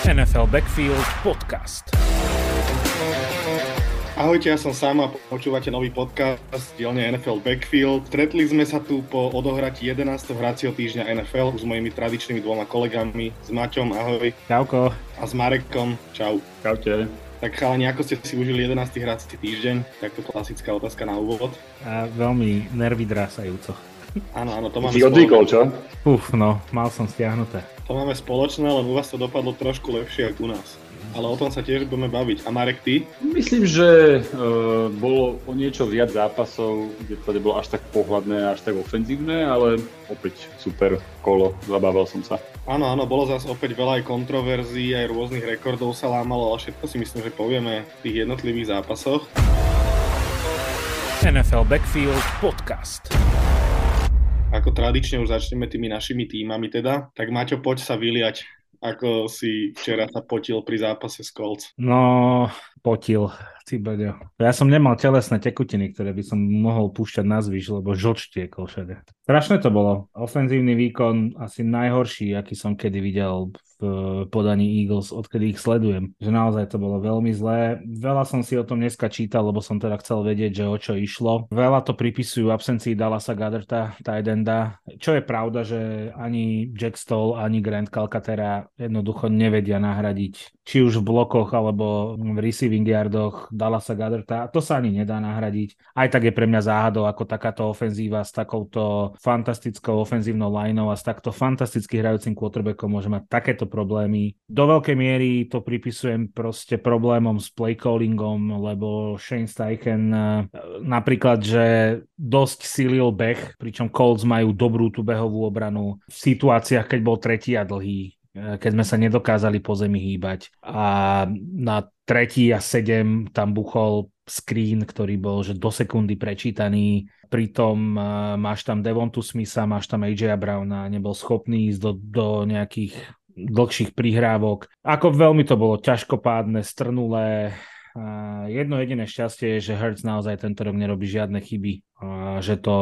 NFL Backfield Podcast. Ahojte, ja som sám a počúvate nový podcast z dielne NFL Backfield. Stretli sme sa tu po odohratí 11. hracieho týždňa NFL s mojimi tradičnými dvoma kolegami, s Maťom, ahoj. Čauko. A s Marekom, čau. Čaute. Tak chalani, ako ste si užili 11. hrací týždeň? Takto klasická otázka na úvod. A veľmi nervy drásajúco. Áno, áno, to máme Si odvykol, čo? Uf, no, mal som stiahnuté. To máme spoločné, len u vás to dopadlo trošku lepšie ako u nás. Ale o tom sa tiež budeme baviť. A Marek, ty? Myslím, že uh, bolo o niečo viac zápasov, kde to nebolo až tak pohľadné, až tak ofenzívne, ale opäť super kolo, zabával som sa. Áno, áno, bolo zase opäť veľa aj kontroverzií, aj rôznych rekordov sa lámalo, ale všetko si myslím, že povieme v tých jednotlivých zápasoch. NFL Backfield Podcast. Ako tradične už začneme tými našimi týmami teda, tak Maťo, poď sa vyliať ako si včera sa potil pri zápase s Colts? No, potil, cibeďo. Ja som nemal telesné tekutiny, ktoré by som mohol púšťať na zvyš, lebo žlč tiekol všade. Strašné to bolo. Ofenzívny výkon asi najhorší, aký som kedy videl podaní Eagles, odkedy ich sledujem. Že naozaj to bolo veľmi zlé. Veľa som si o tom dneska čítal, lebo som teda chcel vedieť, že o čo išlo. Veľa to pripisujú absencii Dallasa Gaderta, Tidenda. Čo je pravda, že ani Jack Stoll, ani Grant Calcaterra jednoducho nevedia nahradiť či už v blokoch alebo v receiving yardoch Dallasa Gaderta. To sa ani nedá nahradiť. Aj tak je pre mňa záhadou, ako takáto ofenzíva s takouto fantastickou ofenzívnou lineou a s takto fantasticky hrajúcim quarterbackom môže mať takéto problémy. Do veľkej miery to pripisujem proste problémom s play callingom, lebo Shane Steichen eh, napríklad, že dosť silil beh, pričom Colts majú dobrú tú behovú obranu v situáciách, keď bol tretí a dlhý eh, keď sme sa nedokázali po zemi hýbať. A na tretí a sedem tam buchol screen, ktorý bol že do sekundy prečítaný. Pritom uh, máš tam Devontu Smitha, máš tam AJ Browna, nebol schopný ísť do, do nejakých dlhších prihrávok. Ako veľmi to bolo ťažkopádne, strnulé. Jedno jediné šťastie je, že Hertz naozaj tento rok nerobí žiadne chyby. Že to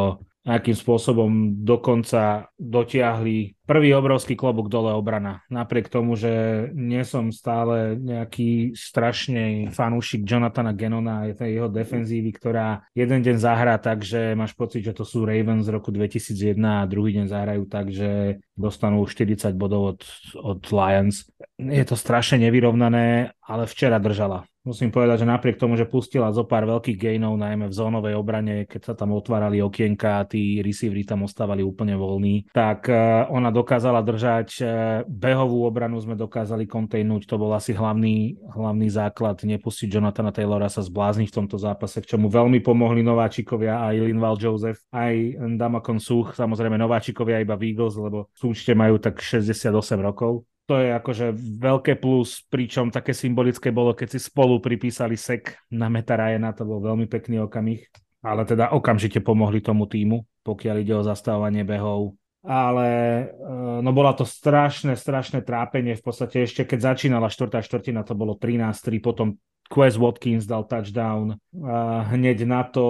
nejakým spôsobom dokonca dotiahli prvý obrovský klobúk dole obrana. Napriek tomu, že nie som stále nejaký strašný fanúšik Jonathana Genona a tej jeho defenzívy, ktorá jeden deň zahrá tak, že máš pocit, že to sú Ravens z roku 2001 a druhý deň zahrajú tak, že dostanú 40 bodov od, od Lions. Je to strašne nevyrovnané, ale včera držala musím povedať, že napriek tomu, že pustila zo pár veľkých gainov, najmä v zónovej obrane, keď sa tam otvárali okienka a tí receivery tam ostávali úplne voľní, tak eh, ona dokázala držať eh, behovú obranu, sme dokázali kontejnúť, to bol asi hlavný, hlavný základ, nepustiť Jonathana Taylora sa zblázniť v tomto zápase, k čomu veľmi pomohli nováčikovia aj Linval Joseph, aj Damakon Such, samozrejme nováčikovia iba v Eagles, lebo súčte majú tak 68 rokov to je akože veľké plus, pričom také symbolické bolo, keď si spolu pripísali sek na Meta Ryana, to bol veľmi pekný okamih, ale teda okamžite pomohli tomu týmu, pokiaľ ide o zastávanie behov. Ale eh, no bola to strašné, strašné trápenie. V podstate ešte keď začínala štvrtá štvrtina, to bolo 13-3, potom Quest Watkins dal touchdown. A hneď na to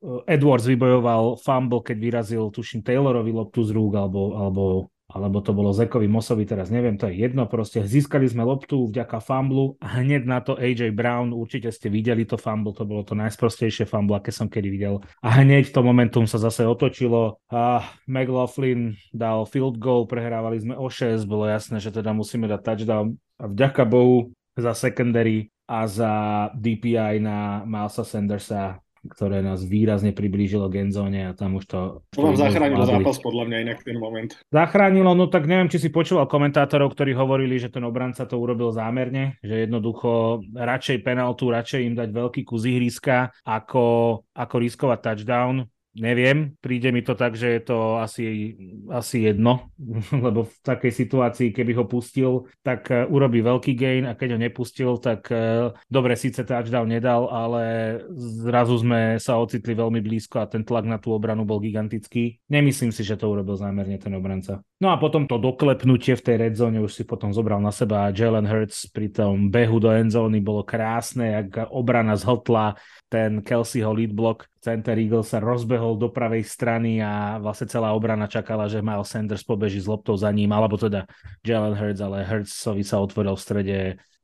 eh, Edwards vybojoval fumble, keď vyrazil, tuším, Taylorovi loptu z rúk, alebo, alebo alebo to bolo Zekovi Mosovi, teraz neviem, to je jedno, proste získali sme loptu vďaka famblu a hneď na to AJ Brown, určite ste videli to fumble, to bolo to najsprostejšie fumble, aké som kedy videl. A hneď to momentum sa zase otočilo a McLaughlin dal field goal, prehrávali sme o 6, bolo jasné, že teda musíme dať touchdown a vďaka Bohu za secondary a za DPI na Milesa Sandersa ktoré nás výrazne priblížilo k endzone a tam už to... To vám zachránilo zápas podľa mňa inak ten moment. Zachránilo, no tak neviem, či si počúval komentátorov, ktorí hovorili, že ten obranca to urobil zámerne, že jednoducho radšej penaltu, radšej im dať veľký kus ihriska, ako, ako riskovať touchdown Neviem, príde mi to tak, že je to asi, asi jedno, lebo v takej situácii, keby ho pustil, tak uh, urobí veľký gain a keď ho nepustil, tak uh, dobre, síce touchdown nedal, ale zrazu sme sa ocitli veľmi blízko a ten tlak na tú obranu bol gigantický. Nemyslím si, že to urobil zámerne ten obranca. No a potom to doklepnutie v tej red zone už si potom zobral na seba Jalen Hurts pri tom behu do endzóny bolo krásne, jak obrana zhltla ten Kelseyho lead block, center Eagle sa rozbehol do pravej strany a vlastne celá obrana čakala, že Miles Sanders pobeží s loptou za ním, alebo teda Jalen Hurts, ale Hurtsovi sa otvoril v strede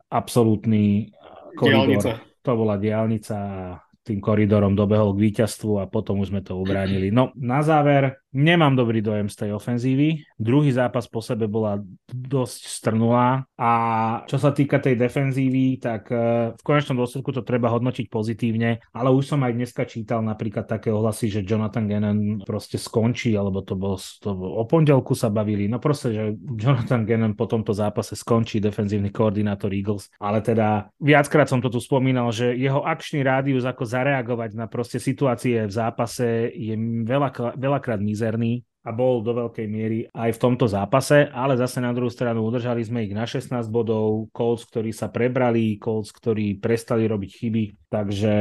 absolútny koridor. Diálnica. To bola diálnica a tým koridorom dobehol k víťazstvu a potom už sme to ubránili. No na záver, nemám dobrý dojem z tej ofenzívy. Druhý zápas po sebe bola dosť strnulá. A čo sa týka tej defenzívy, tak e, v konečnom dôsledku to treba hodnotiť pozitívne, ale už som aj dneska čítal napríklad také ohlasy, že Jonathan Gannon proste skončí, alebo to bol, to bol o pondelku sa bavili, no proste, že Jonathan Gannon po tomto zápase skončí defenzívny koordinátor Eagles, ale teda viackrát som to tu spomínal, že jeho akčný rádius ako zareagovať na proste situácie v zápase je veľa, veľakrát koncerný a bol do veľkej miery aj v tomto zápase, ale zase na druhú stranu udržali sme ich na 16 bodov, Colts, ktorí sa prebrali, Colts, ktorí prestali robiť chyby, takže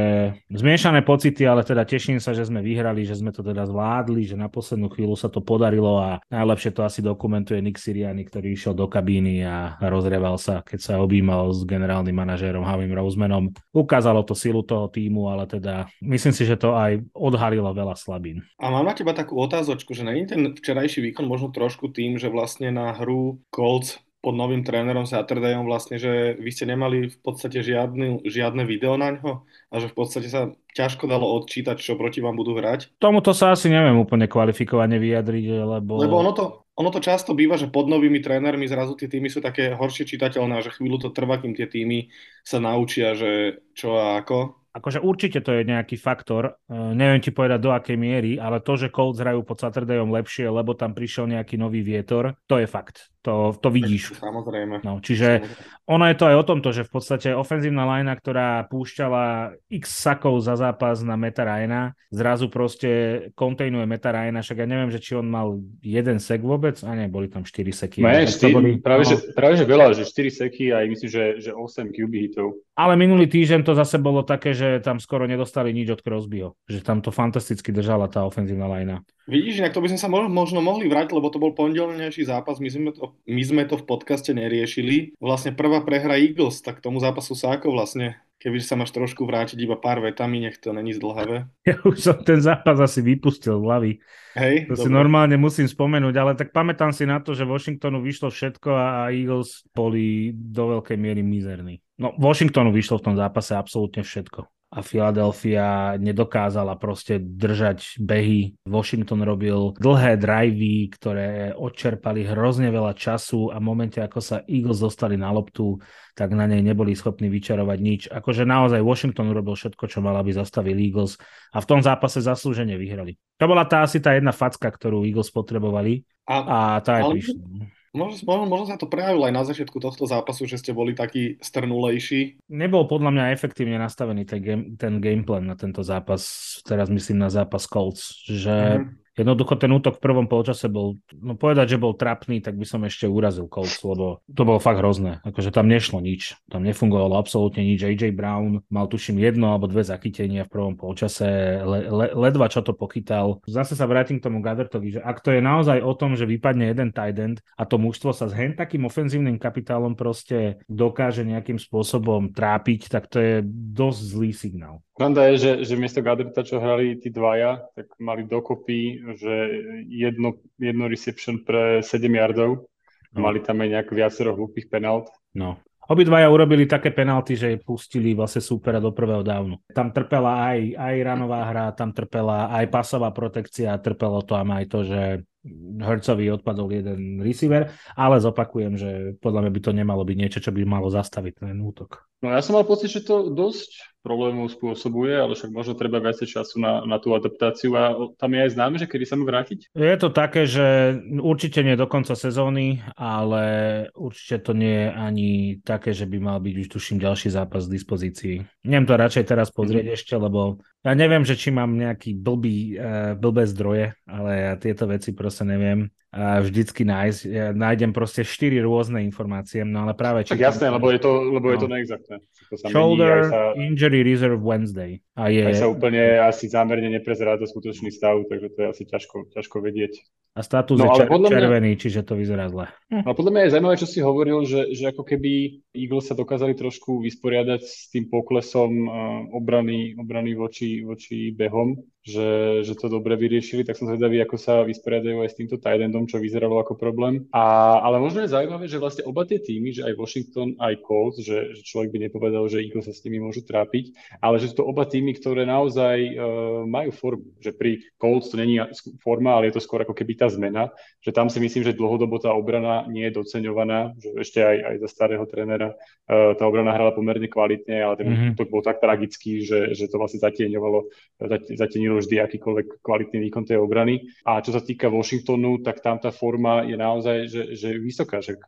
zmiešané pocity, ale teda teším sa, že sme vyhrali, že sme to teda zvládli, že na poslednú chvíľu sa to podarilo a najlepšie to asi dokumentuje Nick Siriani, ktorý išiel do kabíny a rozreval sa, keď sa objímal s generálnym manažérom Havim Rosemanom. Ukázalo to silu toho týmu, ale teda myslím si, že to aj odhalilo veľa slabín. A mám na teba takú otázočku, že na ten včerajší výkon možno trošku tým, že vlastne na hru Colts pod novým trénerom Satterdayom vlastne, že vy ste nemali v podstate žiadny, žiadne video na ňo a že v podstate sa ťažko dalo odčítať, čo proti vám budú hrať. Tomuto sa asi neviem úplne kvalifikovane vyjadriť, lebo... Lebo ono to, ono to často býva, že pod novými trénermi zrazu tie týmy sú také horšie čitateľné a že chvíľu to trvá, kým tie týmy sa naučia, že čo a ako. Akože určite to je nejaký faktor, uh, neviem ti povedať do akej miery, ale to, že Colts hrajú pod Satterdayom lepšie, lebo tam prišiel nejaký nový vietor, to je fakt. To, to vidíš. Samozrejme. No, čiže Samozrejme. ono je to aj o tomto, že v podstate ofenzívna linea, ktorá púšťala x sakov za zápas na Meta Ryana, zrazu proste kontejnuje Meta Ryana, však ja neviem, že či on mal jeden sek vôbec, a ne, boli tam 4 seky. Ne, 4, boli, práve, no. že, práve že veľa, že 4 seky a myslím, že, že 8 QB hitov. Ale minulý týždeň to zase bolo také, že tam skoro nedostali nič od Crosbyho. Že tam to fantasticky držala tá ofenzívna linea. Vidíš, inak to by sme sa možno mohli vrátiť, lebo to bol pondelnejší zápas, my sme, to, my sme to v podcaste neriešili. Vlastne prvá prehra Eagles, tak tomu zápasu sa ako vlastne, keby sa máš trošku vrátiť iba pár vetami, nech to není zdlhavé. Ja už som ten zápas asi vypustil z hlavy. Hej, to dobre. si normálne musím spomenúť, ale tak pamätám si na to, že Washingtonu vyšlo všetko a Eagles boli do veľkej miery mizerní. No, Washingtonu vyšlo v tom zápase absolútne všetko a Philadelphia nedokázala proste držať behy. Washington robil dlhé drivey, ktoré odčerpali hrozne veľa času a v momente, ako sa Eagles dostali na loptu, tak na nej neboli schopní vyčarovať nič. Akože naozaj Washington urobil všetko, čo mal, aby zastavili Eagles a v tom zápase zaslúžene vyhrali. To bola tá asi tá jedna facka, ktorú Eagles potrebovali a, a tá je prišla. Možno, možno, možno sa to prejavilo aj na začiatku tohto zápasu, že ste boli takí strnulejší. Nebol podľa mňa efektívne nastavený ten, game, ten gameplan na tento zápas, teraz myslím na zápas Colts, že mm-hmm Jednoducho ten útok v prvom polčase bol, no povedať, že bol trapný, tak by som ešte urazil Colts, lebo to bolo fakt hrozné. Akože tam nešlo nič. Tam nefungovalo absolútne nič. AJ Brown mal tuším jedno alebo dve zachytenia v prvom polčase. Le, le, ledva čo to pochytal. Zase sa vrátim k tomu Gadertovi, že ak to je naozaj o tom, že vypadne jeden tight end a to mužstvo sa s hen takým ofenzívnym kapitálom proste dokáže nejakým spôsobom trápiť, tak to je dosť zlý signál. Pravda je, že, že miesto Gadrita, čo hrali tí dvaja, tak mali dokopy, že jedno, jedno reception pre 7 yardov. No. Mali tam aj nejak viacero hlúpých penalt. No. Obidvaja urobili také penalty, že pustili vlastne súpera do prvého dávnu. Tam trpela aj, aj ranová hra, tam trpela aj pasová protekcia, trpelo to aj to, že Hercovi odpadol jeden receiver, ale zopakujem, že podľa mňa by to nemalo byť niečo, čo by malo zastaviť ten útok. No ja som mal pocit, že to dosť problémov spôsobuje, ale však možno treba viacej času na, na tú adaptáciu a tam je aj známe, že kedy sa mu vrátiť? Je to také, že určite nie do konca sezóny, ale určite to nie je ani také, že by mal byť už tuším ďalší zápas v dispozícii. Neviem to radšej teraz pozrieť mm. ešte, lebo ja neviem, že či mám nejaký blbý, uh, blbé zdroje, ale ja tieto veci proste neviem vždycky nájsť. Nájdem proste štyri rôzne informácie, no ale práve... Tak jasné, lebo je to, lebo no. je to no. neexaktné. To sa Shoulder mení, sa, Injury Reserve Wednesday. A je... Aj sa úplne asi zámerne neprezerá to skutočný stav, takže to je asi ťažko, ťažko vedieť. A status no, je čer- červený, mňa... čiže to vyzerá zle. No podľa mňa je zaujímavé, čo si hovoril, že, že ako keby Eagles sa dokázali trošku vysporiadať s tým poklesom uh, obrany, obrany voči, voči behom, že, že to dobre vyriešili, tak som zvedavý, ako sa vysporiadajú aj s týmto tight endom, čo vyzeralo ako problém. A, ale možno je zaujímavé, že vlastne oba tie týmy, že aj Washington, aj Colts, že, že človek by nepovedal, že Eagles sa s nimi môžu trápiť, ale že sú to oba týmy, ktoré naozaj uh, majú formu. Že pri Colts to není forma, ale je to skôr ako keby tá zmena, že tam si myslím, že dlhodobo tá obrana nie je doceňovaná, že ešte aj, aj za starého trénera uh, tá obrana hrala pomerne kvalitne, ale ten mm-hmm. útok bol tak tragický, že, že to vlastne zatieňovalo, zatienilo vždy akýkoľvek kvalitný výkon tej obrany. A čo sa týka Washingtonu, tak tam tá forma je naozaj že, že vysoká, že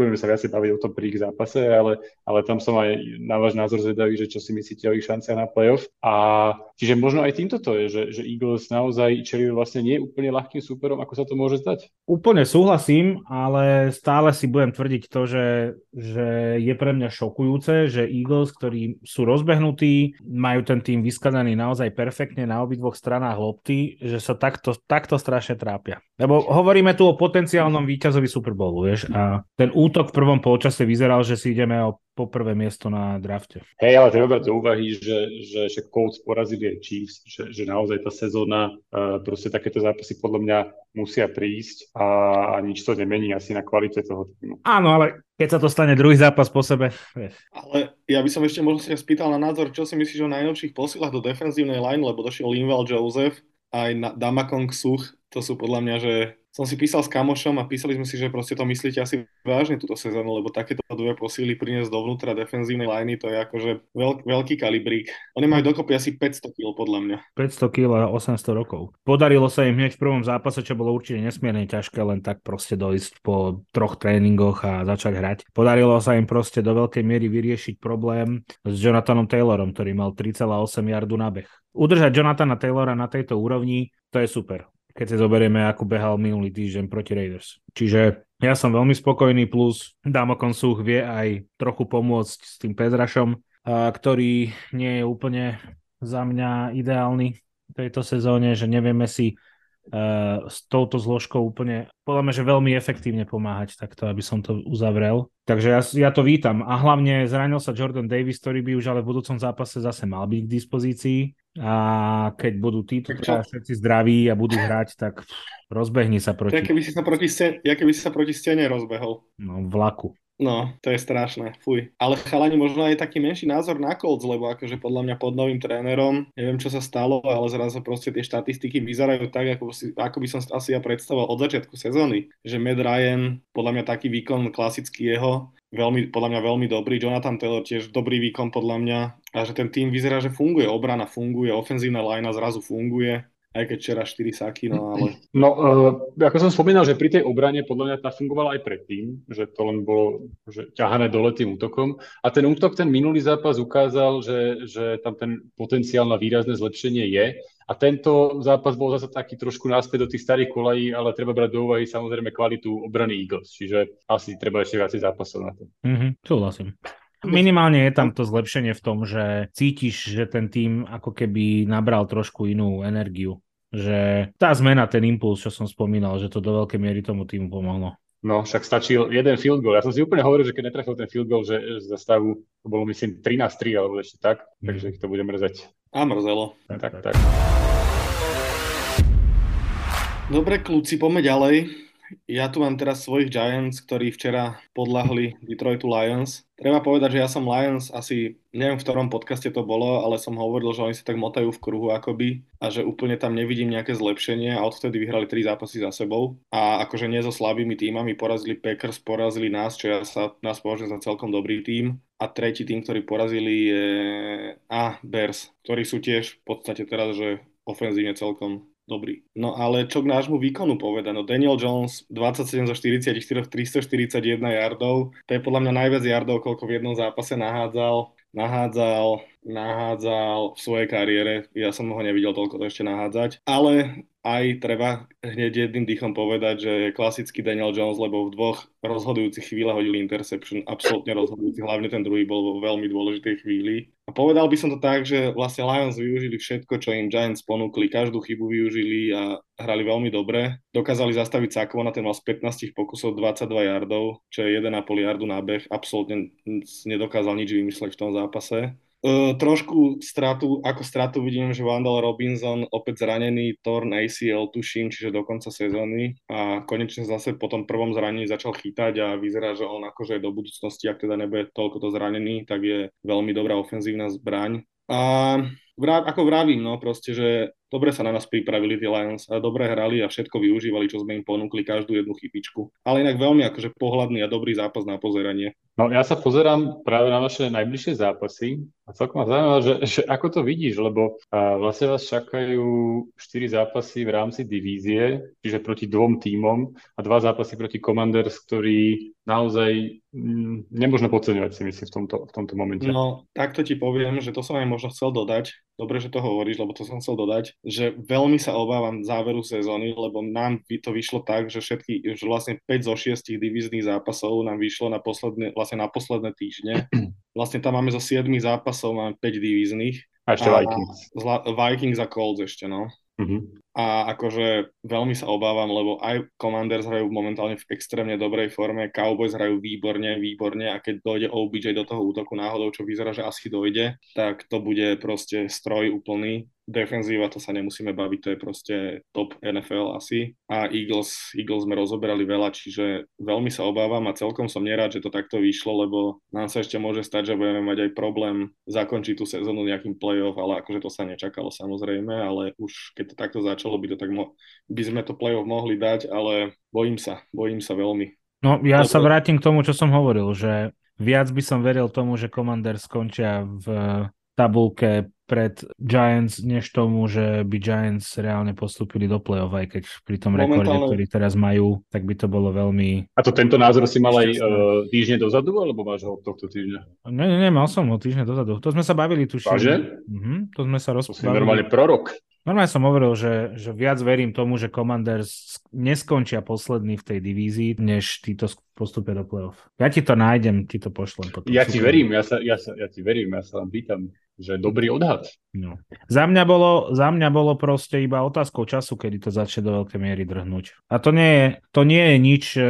budeme sa viacej baviť o tom pri ich zápase, ale, ale tam som aj na váš názor zvedavý, že čo si myslíte o ich šanciach na playoff. A čiže možno aj týmto to je, že, že Eagles naozaj čelili vlastne nie úplne ľahkým súperom, ako sa to môže zdať. Úplne súhlasím, ale stále si budem tvrdiť to, že, že je pre mňa šokujúce, že Eagles, ktorí sú rozbehnutí, majú ten tým vyskladaný naozaj perfektne na obidvoch stranách lopty, že sa takto, takto strašne trápia. Lebo hovoríme tu o potenciálnom víťazovi Super Bowlu, vieš, a ten útok v prvom polčase vyzeral, že si ideme o po prvé miesto na drafte. Hej, ale treba brať do úvahy, že, že však Colts porazili aj Chiefs, že, že naozaj tá sezóna, uh, proste takéto zápasy podľa mňa musia prísť a, a nič to nemení asi na kvalite toho týmu. Áno, ale keď sa to stane druhý zápas po sebe, vieš. Ale ja by som ešte možno sa spýtal na názor, čo si myslíš o najnovších posilách do defenzívnej line, lebo došiel Linval Joseph, aj na Damakong Such, to sú podľa mňa, že som si písal s kamošom a písali sme si, že proste to myslíte asi vážne túto sezónu, lebo takéto dve posily priniesť dovnútra defenzívnej liney, to je akože veľk, veľký kalibrík. Oni majú dokopy asi 500 kg podľa mňa. 500 kg a 800 rokov. Podarilo sa im hneď v prvom zápase, čo bolo určite nesmierne ťažké, len tak proste dojsť po troch tréningoch a začať hrať. Podarilo sa im proste do veľkej miery vyriešiť problém s Jonathanom Taylorom, ktorý mal 3,8 jardu na beh. Udržať Jonathana Taylora na tejto úrovni, to je super keď si zoberieme, ako behal minulý týždeň proti Raiders. Čiže ja som veľmi spokojný, plus Damokon Such vie aj trochu pomôcť s tým Pezrašom, ktorý nie je úplne za mňa ideálny v tejto sezóne, že nevieme si s touto zložkou úplne, podľa mňa, že veľmi efektívne pomáhať, takto, aby som to uzavrel. Takže ja, ja to vítam. A hlavne zranil sa Jordan Davis, ktorý by už ale v budúcom zápase zase mal byť k dispozícii a keď budú títo teda všetci zdraví a budú hrať, tak rozbehni sa proti... Ja keby si sa proti, scéne, ja keby si sa proti stene rozbehol. No, vlaku. No, to je strašné, fuj. Ale chalani možno aj taký menší názor na Colts, lebo akože podľa mňa pod novým trénerom, neviem čo sa stalo, ale zrazu proste tie štatistiky vyzerajú tak, ako, si, ako by som asi ja predstavoval od začiatku sezóny. Že Matt Ryan, podľa mňa taký výkon klasický jeho, veľmi, podľa mňa veľmi dobrý, Jonathan Taylor tiež dobrý výkon podľa mňa a že ten tým vyzerá, že funguje, obrana funguje, ofenzívna lajna zrazu funguje aj keď včera 4 saky, no ale... No, uh, ako som spomínal, že pri tej obrane podľa mňa tá fungovala aj predtým, že to len bolo že ťahané dole tým útokom. A ten útok, ten minulý zápas ukázal, že, že tam ten potenciál na výrazné zlepšenie je. A tento zápas bol zase taký trošku náspäť do tých starých kolají, ale treba brať do úvahy samozrejme kvalitu obrany Eagles. Čiže asi treba ešte viacej zápasov na to. Mm-hmm, súhlasím. Minimálne je tam to zlepšenie v tom, že cítiš, že ten tým ako keby nabral trošku inú energiu. Že tá zmena, ten impuls, čo som spomínal, že to do veľkej miery tomu týmu pomohlo. No, však stačil jeden field goal. Ja som si úplne hovoril, že keď netrafil ten field goal, že za stavu to bolo myslím 13-3 alebo ešte tak, mm. takže ich to bude mrzať. A mrzelo. Tak, tak. tak. Dobre, kľúci, poďme ďalej. Ja tu mám teraz svojich Giants, ktorí včera podľahli Detroitu Lions. Treba povedať, že ja som Lions asi, neviem v ktorom podcaste to bolo, ale som hovoril, že oni sa tak motajú v kruhu akoby a že úplne tam nevidím nejaké zlepšenie a odvtedy vyhrali tri zápasy za sebou. A akože nie so slabými týmami, porazili Packers, porazili nás, čo ja sa nás považujem za celkom dobrý tým. A tretí tým, ktorý porazili je a Bears, ktorí sú tiež v podstate teraz, že ofenzívne celkom dobrý. No ale čo k nášmu výkonu poveda? Daniel Jones 27 zo 44, 341 yardov. To je podľa mňa najviac yardov, koľko v jednom zápase nahádzal. Nahádzal, nahádzal v svojej kariére. Ja som ho nevidel toľko to ešte nahádzať. Ale aj treba hneď jedným dýchom povedať, že klasický Daniel Jones, lebo v dvoch rozhodujúcich chvíľach hodili interception, absolútne rozhodujúci, hlavne ten druhý bol vo veľmi dôležitej chvíli. A povedal by som to tak, že vlastne Lions využili všetko, čo im Giants ponúkli, každú chybu využili a hrali veľmi dobre. Dokázali zastaviť Sakona, ten mal z 15 pokusov 22 yardov, čo je 1,5 yardu na beh, absolútne nedokázal nič vymysleť v tom zápase. Uh, trošku stratu, ako stratu vidím, že Vandal Robinson opäť zranený, torn ACL tuším, čiže do konca sezóny a konečne zase po tom prvom zranení začal chytať a vyzerá, že on akože do budúcnosti, ak teda nebude toľko to zranený, tak je veľmi dobrá ofenzívna zbraň. A vrav, ako vravím, no proste, že dobre sa na nás pripravili tí Lions a dobre hrali a všetko využívali, čo sme im ponúkli, každú jednu chybičku. Ale inak veľmi akože pohľadný a dobrý zápas na pozeranie. No ja sa pozerám práve na vaše najbližšie zápasy a celkom ma zaujímavé, že, že ako to vidíš, lebo a vlastne vás čakajú 4 zápasy v rámci divízie, čiže proti dvom tímom a dva zápasy proti Commanders, ktorí naozaj mm, nemôžno podceňovať si myslím v tomto, v tomto momente. No, takto ti poviem, že to som aj možno chcel dodať, dobre, že to hovoríš, lebo to som chcel dodať, že veľmi sa obávam záveru sezóny, lebo nám to vyšlo tak, že všetky, že vlastne 5 zo 6 divíznych zápasov nám vyšlo na posledné, vlastne na posledné týždne. Vlastne tam máme zo 7 zápasov, máme 5 divíznych. A ešte a Vikings. Zla, Vikings a Colts ešte, no. Uh-huh. A akože veľmi sa obávam, lebo aj Commanders hrajú momentálne v extrémne dobrej forme, Cowboys hrajú výborne, výborne a keď dojde OBJ do toho útoku náhodou, čo vyzerá, že asi dojde, tak to bude proste stroj úplný defenzíva, to sa nemusíme baviť, to je proste top NFL asi. A Eagles, Eagles sme rozoberali veľa, čiže veľmi sa obávam a celkom som nerád, že to takto vyšlo, lebo nám sa ešte môže stať, že budeme mať aj problém zakončiť tú sezónu nejakým playoff, ale akože to sa nečakalo samozrejme, ale už keď to takto začalo, by, to tak mo- by sme to playoff mohli dať, ale bojím sa, bojím sa veľmi. No ja lebo... sa vrátim k tomu, čo som hovoril, že viac by som veril tomu, že Commanders skončia v tabulke pred Giants, než tomu, že by Giants reálne postúpili do play-off, aj keď pri tom Momentálne... rekorde, ktorý teraz majú, tak by to bolo veľmi... A to tento názor si mal aj uh, týždne dozadu, alebo máš ho tohto týždňa? Nie, nie, nie, mal som ho týždne dozadu. To sme sa bavili, tuším. Váže? Uh-huh, to sme sa rozprávali. To si normálne prorok. Normálne som hovoril, že, že viac verím tomu, že Commanders neskončia posledný v tej divízii, než títo postupia do play-off. Ja ti to nájdem, ti to pošlem potom. Ja ti verím, ja, sa, ja, sa, ja ti verím, ja sa len pýtam že dobrý odhad. No. Za, mňa bolo, za mňa bolo proste iba otázkou času, kedy to začne do veľkej miery drhnúť. A to nie je, to nie je nič, e,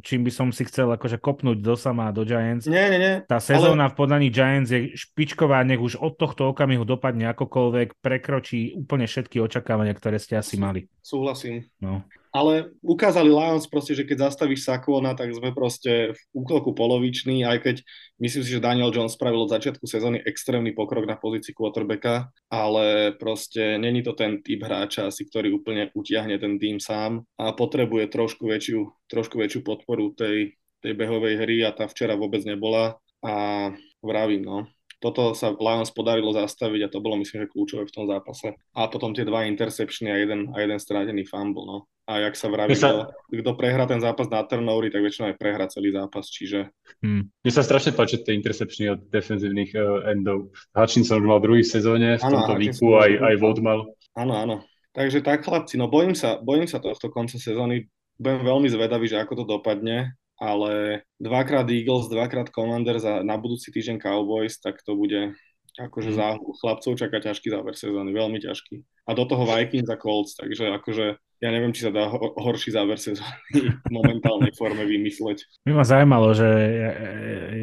čím by som si chcel akože kopnúť do sama do Giants. Nie, nie, nie. Tá sezóna ale... v podaní Giants je špičková, nech už od tohto okamihu dopadne akokoľvek, prekročí úplne všetky očakávania, ktoré ste asi mali. Súhlasím. No ale ukázali Lions proste, že keď zastavíš Sakona, tak sme proste v útoku poloviční, aj keď myslím si, že Daniel Jones spravil od začiatku sezóny extrémny pokrok na pozícii quarterbacka, ale proste není to ten typ hráča asi, ktorý úplne utiahne ten tým sám a potrebuje trošku väčšiu, trošku väčšiu podporu tej, tej behovej hry a tá včera vôbec nebola a vravím, no, toto sa Lions podarilo zastaviť a to bolo myslím, že kľúčové v tom zápase. A potom tie dva interceptiony a jeden, a jeden strátený fumble. No a jak sa vraví, sa... kto, prehrá ten zápas na turnovery, tak väčšinou aj prehrá celý zápas, čiže... Hmm. Mne sa strašne páči tie intercepčny od defenzívnych uh, endov. Hutchinson už mal druhý sezóne, v tomto výku aj, aj Vod mal. Áno, áno. Takže tak, chlapci, no bojím sa, bojím sa tohto konca sezóny. Budem veľmi zvedavý, že ako to dopadne, ale dvakrát Eagles, dvakrát Commanders a na budúci týždeň Cowboys, tak to bude akože za chlapcov čaká ťažký záver sezóny, veľmi ťažký. A do toho Vikings a Colts, takže akože ja neviem, či sa dá ho- horší záver sezóny v momentálnej forme vymysleť. By ma zaujímalo, že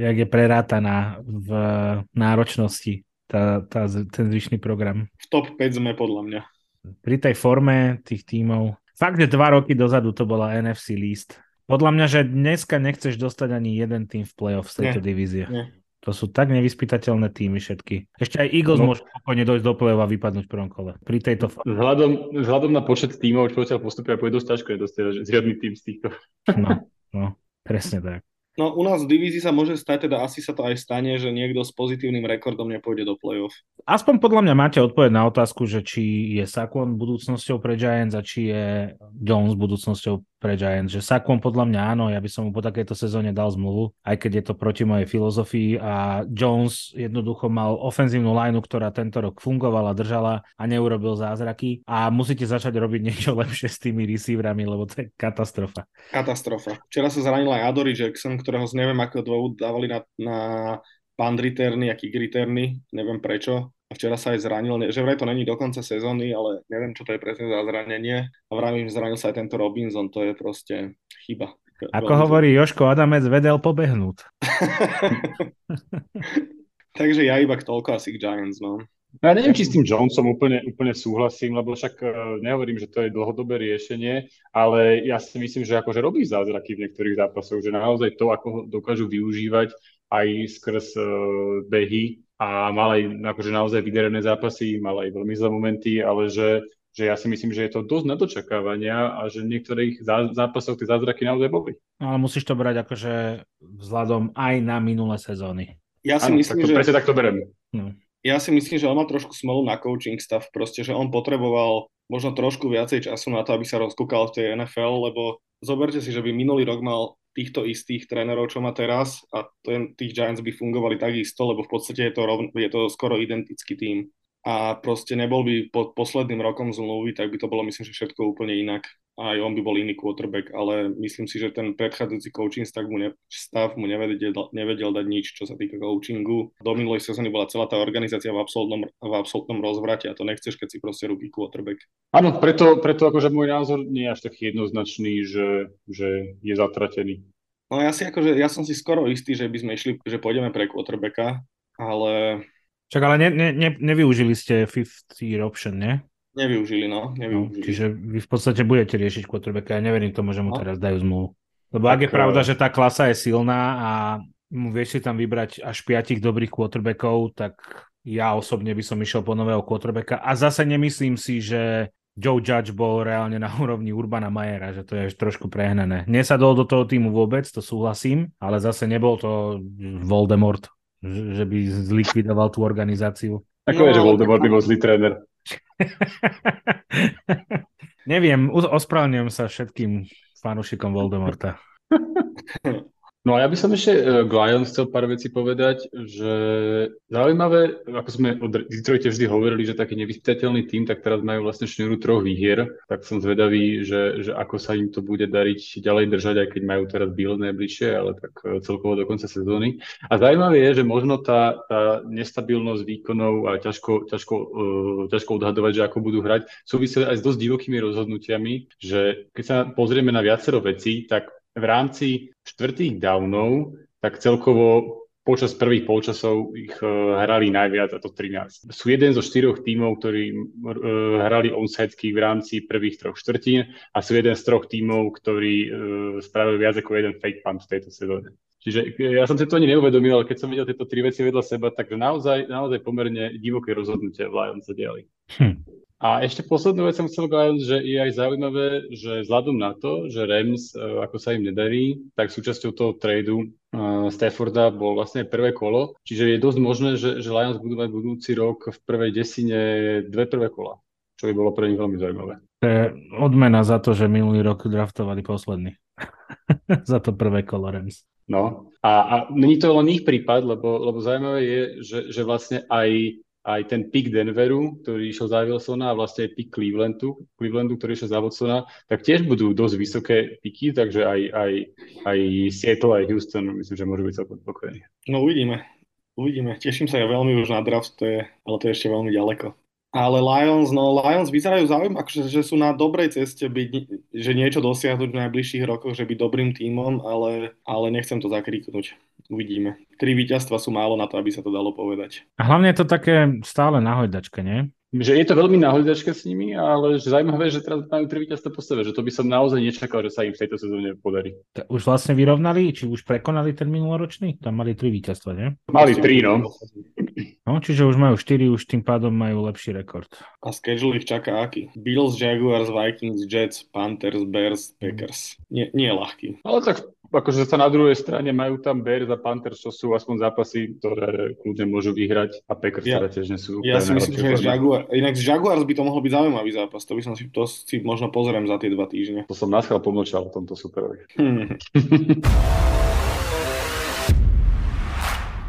jak je prerátaná v náročnosti tá, tá, ten zvyšný program. V top 5 sme podľa mňa. Pri tej forme tých tímov. Fakt, že dva roky dozadu to bola NFC list. Podľa mňa, že dneska nechceš dostať ani jeden tým v playoff z tejto nie, divízie. Nie. To sú tak nevyspytateľné týmy všetky. Ešte aj Eagles no. môžu spokojne dojsť do play a vypadnúť v prvom kole. Pri tejto... Vzhľadom, vzhľadom na počet tímov, čo sa postupia, bude dosť ťažko je dostať žiadny tým z týchto. No, no, presne tak. No u nás v divízii sa môže stať, teda asi sa to aj stane, že niekto s pozitívnym rekordom nepôjde do play-off. Aspoň podľa mňa máte odpoveď na otázku, že či je Sakon budúcnosťou pre Giants a či je Jones budúcnosťou pre Giants, že Saquon podľa mňa áno, ja by som mu po takejto sezóne dal zmluvu, aj keď je to proti mojej filozofii a Jones jednoducho mal ofenzívnu lineu, ktorá tento rok fungovala, držala a neurobil zázraky a musíte začať robiť niečo lepšie s tými receiverami, lebo to je katastrofa. Katastrofa. Včera sa zranil aj Adory Jackson, ktorého neviem ako dôvod dávali na, na punt returny a kick neviem prečo a včera sa aj zranil, že vraj to není do konca sezóny, ale neviem, čo to je presne za zranenie. A vravím, zranil sa aj tento Robinson, to je proste chyba. Ako Robinson. hovorí Joško Adamec, vedel pobehnúť. Takže ja iba k toľko asi k Giants, no. No ja neviem, či s tým Jonesom úplne, úplne súhlasím, lebo však uh, nehovorím, že to je dlhodobé riešenie, ale ja si myslím, že akože robí zázraky v niektorých zápasoch, že naozaj to, ako ho dokážu využívať aj skrz uh, behy, a mal aj akože naozaj vydarené zápasy, mal aj veľmi zlé momenty, ale že, že ja si myslím, že je to dosť na dočakávania a že v niektorých zá, zápasoch tie zázraky naozaj boli. Ale musíš to brať akože vzhľadom aj na minulé sezóny. Ja si ano, myslím, tak to, že... Presne tak to berem. No. Ja si myslím, že on má trošku smolu na coaching stav, proste, že on potreboval možno trošku viacej času na to, aby sa rozkúkal v tej NFL, lebo zoberte si, že by minulý rok mal týchto istých trénerov, čo má teraz a ten, tých Giants by fungovali takisto, lebo v podstate je to, rovn, je to skoro identický tým. A proste nebol by pod posledným rokom zmluvy, tak by to bolo myslím, že všetko úplne inak. A aj on by bol iný quarterback, ale myslím si, že ten predchádzajúci coaching stav mu, ne, stav mu nevedel, nevedel dať nič, čo sa týka coachingu. Do minulej sezóny bola celá tá organizácia v absolútnom, v absolútnom rozvrate a to nechceš, keď si proste rúbi quarterback. Áno, preto, preto akože môj názor nie je až taký jednoznačný, že, že je zatratený. No ja si akože, ja som si skoro istý, že by sme išli, že pôjdeme pre quarterbacka, ale... Čak, ale ne, ne, ne, nevyužili ste 50 option, ne? Nevyužili, no. Nevyužili. No, čiže vy v podstate budete riešiť quarterbacka. Ja neverím tomu, že mu no. teraz dajú zmluvu. Lebo tak, ak je pravda, eh, že tá klasa je silná a vieš si tam vybrať až piatich dobrých quarterbackov, tak ja osobne by som išiel po nového quarterbacka. A zase nemyslím si, že Joe Judge bol reálne na úrovni Urbana Majera, že to je trošku prehnané. Nesadol do toho týmu vôbec, to súhlasím, ale zase nebol to Voldemort, že by zlikvidoval tú organizáciu. Ako no, je, že Voldemort by bol zlý tréner? Neviem, ospravedlňujem sa všetkým fanúšikom Voldemorta. No a ja by som ešte k Lions chcel pár vecí povedať, že zaujímavé, ako sme o Detroite vždy hovorili, že taký nevyspytateľný tým, tak teraz majú vlastne šnúru troch výhier, tak som zvedavý, že, že ako sa im to bude dariť ďalej držať, aj keď majú teraz Bill najbližšie, ale tak uh, celkovo do konca sezóny. A zaujímavé je, že možno tá, tá nestabilnosť výkonov a ťažko, ťažko, uh, ťažko odhadovať, že ako budú hrať, súvisí aj s dosť divokými rozhodnutiami, že keď sa pozrieme na viacero vecí, tak v rámci štvrtých downov, tak celkovo počas prvých polčasov ich uh, hrali najviac, a to 13. Sú jeden zo štyroch tímov, ktorí uh, hrali onside v rámci prvých troch štvrtín a sú jeden z troch tímov, ktorí uh, spravili viac ako jeden fake punt v tejto sezóne. Čiže ja som si to ani neuvedomil, ale keď som videl tieto tri veci vedľa seba, tak naozaj, naozaj pomerne divoké rozhodnutie v Lions sa diali. Hm. A ešte poslednú vec som chcel povedať, že je aj zaujímavé, že vzhľadom na to, že Rams, e, ako sa im nedarí, tak súčasťou toho tradu uh, Stafforda bol vlastne prvé kolo, čiže je dosť možné, že, že Lions budú mať budúci rok v prvej desine dve prvé kola, čo by bolo pre nich veľmi zaujímavé. To je odmena za to, že minulý rok draftovali posledný. za to prvé kolo Rams. No a, a není to len ich prípad, lebo, lebo zaujímavé je, že, že vlastne aj aj ten pick Denveru, ktorý išiel za Wilsona a vlastne aj pick Clevelandu, Clevelandu, ktorý išiel za Watsona, tak tiež budú dosť vysoké piky, takže aj, aj, aj Seattle, aj Houston myslím, že môžu byť celkom spokojní. No uvidíme. Uvidíme. Teším sa ja veľmi už na draft, to je, ale to je ešte veľmi ďaleko. Ale Lions, no Lions vyzerajú zaujímavé, akože, že sú na dobrej ceste byť, že niečo dosiahnuť v najbližších rokoch, že byť dobrým tímom, ale, ale nechcem to zakríknuť. Uvidíme. Tri víťazstva sú málo na to, aby sa to dalo povedať. A hlavne je to také stále nahojdačke, nie? Že je to veľmi nahojdačke s nimi, ale že zaujímavé, že teraz majú tri víťazstva po sebe, že to by som naozaj nečakal, že sa im v tejto sezóne podarí. Už vlastne vyrovnali, či už prekonali ten minuloročný? Tam mali tri víťazstva, nie? Mali tri, no. No, čiže už majú 4, už tým pádom majú lepší rekord. A schedule ich čaká aký? Bills, Jaguars, Vikings, Jets, Panthers, Bears, Packers. Nie, nie je ľahký. Ale tak akože sa na druhej strane majú tam Bears a Panthers, čo sú aspoň zápasy, ktoré kľudne môžu vyhrať a Packers ja, teda tiež nie sú Ja si myslím, že Jaguar, inak z Jaguars by to mohol byť zaujímavý zápas, to by som si, to si možno pozriem za tie dva týždne. To som naschal pomlčal o tomto superovi. Hmm.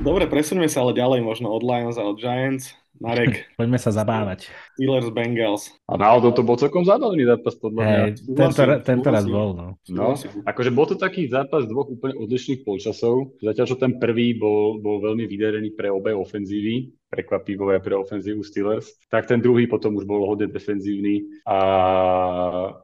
Dobre, presuneme sa ale ďalej možno od Lions a od Giants. Marek. Poďme sa zabávať. Steelers Bengals. A náhodou to bol celkom zábavný zápas podľa mňa. Hey, tento, tento raz bol, no. No, akože bol to taký zápas dvoch úplne odlišných polčasov. Zatiaľ, čo ten prvý bol, bol veľmi vydarený pre obe ofenzívy prekvapivo aj pre ofenzívu Steelers, tak ten druhý potom už bol hodne defenzívny a,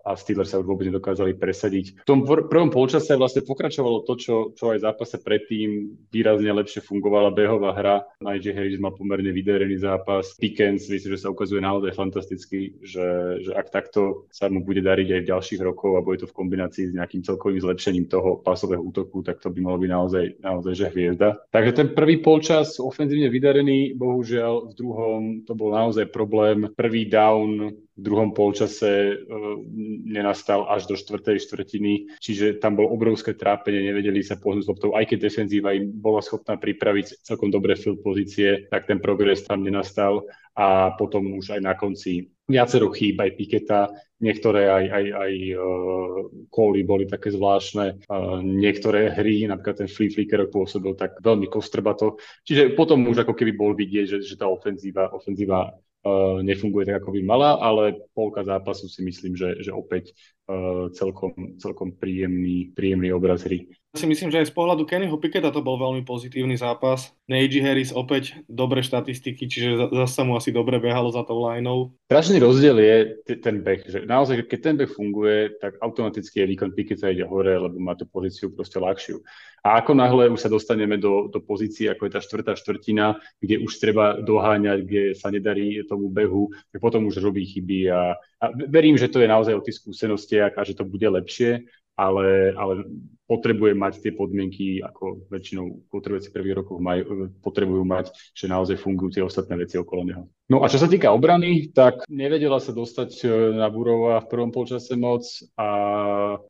a Steelers sa už vôbec nedokázali presadiť. V tom pr- prvom polčase vlastne pokračovalo to, čo, čo aj v zápase predtým výrazne lepšie fungovala behová hra. Najee Harris mal pomerne vydarený zápas. Pickens, myslím, že sa ukazuje naozaj fantasticky, že, že ak takto sa mu bude dariť aj v ďalších rokoch a bude to v kombinácii s nejakým celkovým zlepšením toho pasového útoku, tak to by malo byť naozaj, naozaj že hviezda. Takže ten prvý polčas ofenzívne vydarený, bohu bohužiaľ v druhom to bol naozaj problém. Prvý down v druhom polčase uh, nenastal až do štvrtej štvrtiny, čiže tam bolo obrovské trápenie, nevedeli sa pohnúť loptou, aj keď defenzíva im bola schopná pripraviť celkom dobré field pozície, tak ten progres tam nenastal. A potom už aj na konci viacero chýb aj Piketa, niektoré aj, aj, aj uh, kóly boli také zvláštne, uh, niektoré hry, napríklad ten Flea Flicker pôsobil tak veľmi kostrbato, čiže potom už ako keby bol vidieť, že, že tá ofenzíva, ofenzíva uh, nefunguje tak, ako by mala, ale polka zápasu si myslím, že, že opäť celkom, celkom príjemný, príjemný obraz hry si myslím, že aj z pohľadu Kennyho Piketa to bol veľmi pozitívny zápas. Neji Harris opäť dobré štatistiky, čiže zase mu asi dobre behalo za tou lineou. Strašný rozdiel je t- ten beh, že naozaj, keď ten beh funguje, tak automaticky je výkon Piketa ide hore, lebo má tú pozíciu proste ľahšiu. A ako náhle už sa dostaneme do, do pozície, ako je tá štvrtá štvrtina, kde už treba doháňať, kde sa nedarí tomu behu, tak potom už robí chyby a, a verím, že to je naozaj o tých skúsenostiach a že to bude lepšie, ale, ale potrebuje mať tie podmienky, ako väčšinou potrebujúci prvých rokov maj, potrebujú mať, že naozaj fungujú tie ostatné veci okolo neho. No a čo sa týka obrany, tak nevedela sa dostať e, na Burova v prvom polčase moc a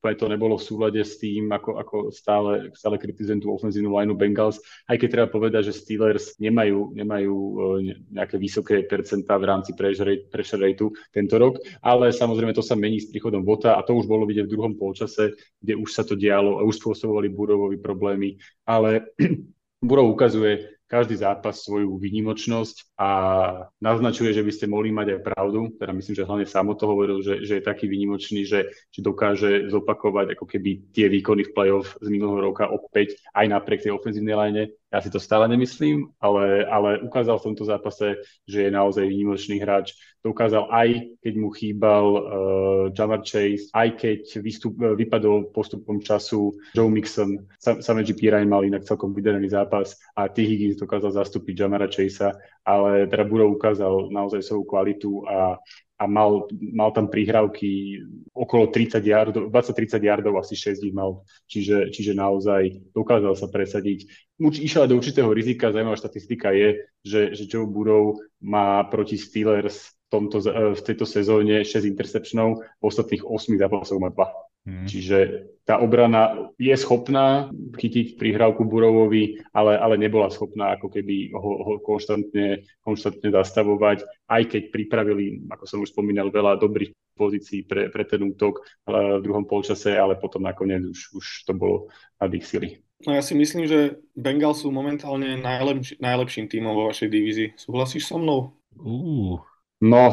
to nebolo v súlade s tým, ako, ako stále, stále kritizujem tú ofenzívnu lineu Bengals, aj keď treba povedať, že Steelers nemajú, nemajú e, nejaké vysoké percentá v rámci pressure rateu tento rok, ale samozrejme to sa mení s príchodom Vota a to už bolo vidieť v druhom polčase, kde už sa to dialo už spôsobovali Burovovi problémy, ale Burov ukazuje každý zápas svoju výnimočnosť a naznačuje, že by ste mohli mať aj pravdu. Teda myslím, že hlavne samo to hovoril, že, že je taký výnimočný, že, že dokáže zopakovať ako keby tie výkony v play-off z minulého roka opäť aj napriek tej ofenzívnej line. Ja si to stále nemyslím, ale, ale ukázal v tomto zápase, že je naozaj výnimočný hráč. To ukázal aj, keď mu chýbal uh, Jamar Chase, aj keď vystup, uh, vypadol postupom času Joe Mixon. Sam, Samé GP Ryan mal inak celkom vydarený zápas a T. Higgins dokázal zastúpiť Jamara Chasea, ale teda Buro ukázal naozaj svoju kvalitu a a mal, mal tam prihrávky okolo 30 yardov, 20-30 yardov, asi 6 ich mal, čiže, čiže naozaj dokázal sa presadiť. Uč, išiel do určitého rizika, zaujímavá štatistika je, že, že Joe Burrow má proti Steelers v, tomto, v tejto sezóne 6 interceptionov, v ostatných 8 zápasoch má 2. Hmm. Čiže tá obrana je schopná chytiť prihrávku Burovovi, ale, ale nebola schopná ako keby ho, ho konštantne, konštantne zastavovať, aj keď pripravili, ako som už spomínal, veľa dobrých pozícií pre, pre ten útok v druhom polčase, ale potom nakoniec už, už to bolo nad ich sily. No ja si myslím, že Bengals sú momentálne najlepši, najlepším tímom vo vašej divízii. Súhlasíš so mnou? Uh. No.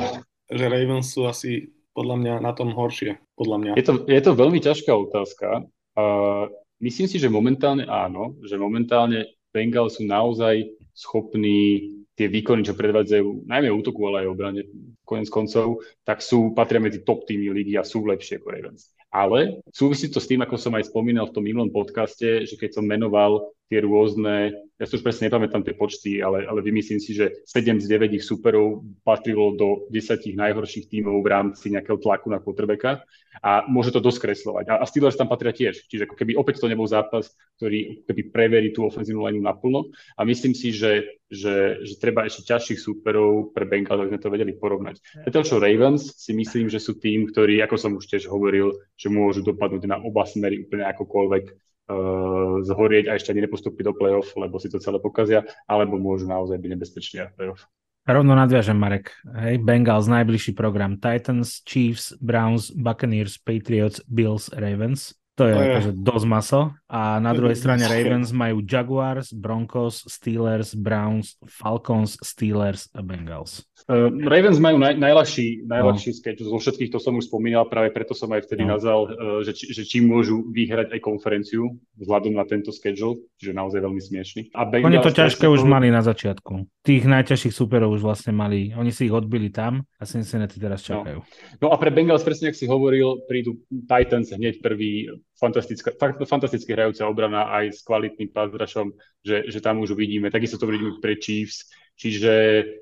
Že Ravens sú asi podľa mňa na tom horšie. Podľa mňa. Je to, je to veľmi ťažká otázka. Uh, myslím si, že momentálne áno, že momentálne Bengals sú naozaj schopní tie výkony, čo predvádzajú, najmä útoku, ale aj obrane, konec koncov, tak sú, patria medzi top týmy ligy a sú lepšie ako Ravens. Ale súvisí to s tým, ako som aj spomínal v tom minulom podcaste, že keď som menoval tie rôzne, ja si už presne nepamätám tie počty, ale, ale vymyslím si, že 7 z 9 ich superov patrilo do 10 najhorších tímov v rámci nejakého tlaku na quarterbacka a môže to dosť kreslovať. A, a Steelers tam patria tiež, čiže ako keby opäť to nebol zápas, ktorý keby preverí tú ofenzívnu lineu naplno a myslím si, že, že, že treba ešte ťažších superov pre Bengals, aby sme to vedeli porovnať. Zatiaľ čo Ravens si myslím, že sú tým, ktorí, ako som už tiež hovoril, že môžu dopadnúť na oba smery úplne akokoľvek. Uh, zhorieť a ešte ani nepostúpiť do play-off, lebo si to celé pokazia, alebo môžu naozaj byť nebezpeční v play-off. Rovno nadviažem, Marek. Hej, Bengals, najbližší program. Titans, Chiefs, Browns, Buccaneers, Patriots, Bills, Ravens. To je, to je. akože dosť maso. A na druhej strane Ravens majú Jaguars, Broncos, Steelers, Browns, Falcons, Steelers a Bengals. Uh, Ravens majú naj, najľahší, najľahší no. sketch zo všetkých, to som už spomínal, práve preto som aj vtedy no. nazval, uh, že, či, že či môžu vyhrať aj konferenciu vzhľadom na tento schedule, čiže naozaj veľmi smiešný. A Bengals, oni to ťažké už mali na začiatku. Tých najťažších superov už vlastne mali, oni si ich odbili tam a Cincinnati teraz no. čakajú. No, no a pre Bengals, presne ak si hovoril, prídu Titans hneď prvý fantastická, fantasticky hrajúca obrana aj s kvalitným pázrašom, že, že tam už uvidíme. Takisto to vidíme pre Chiefs. Čiže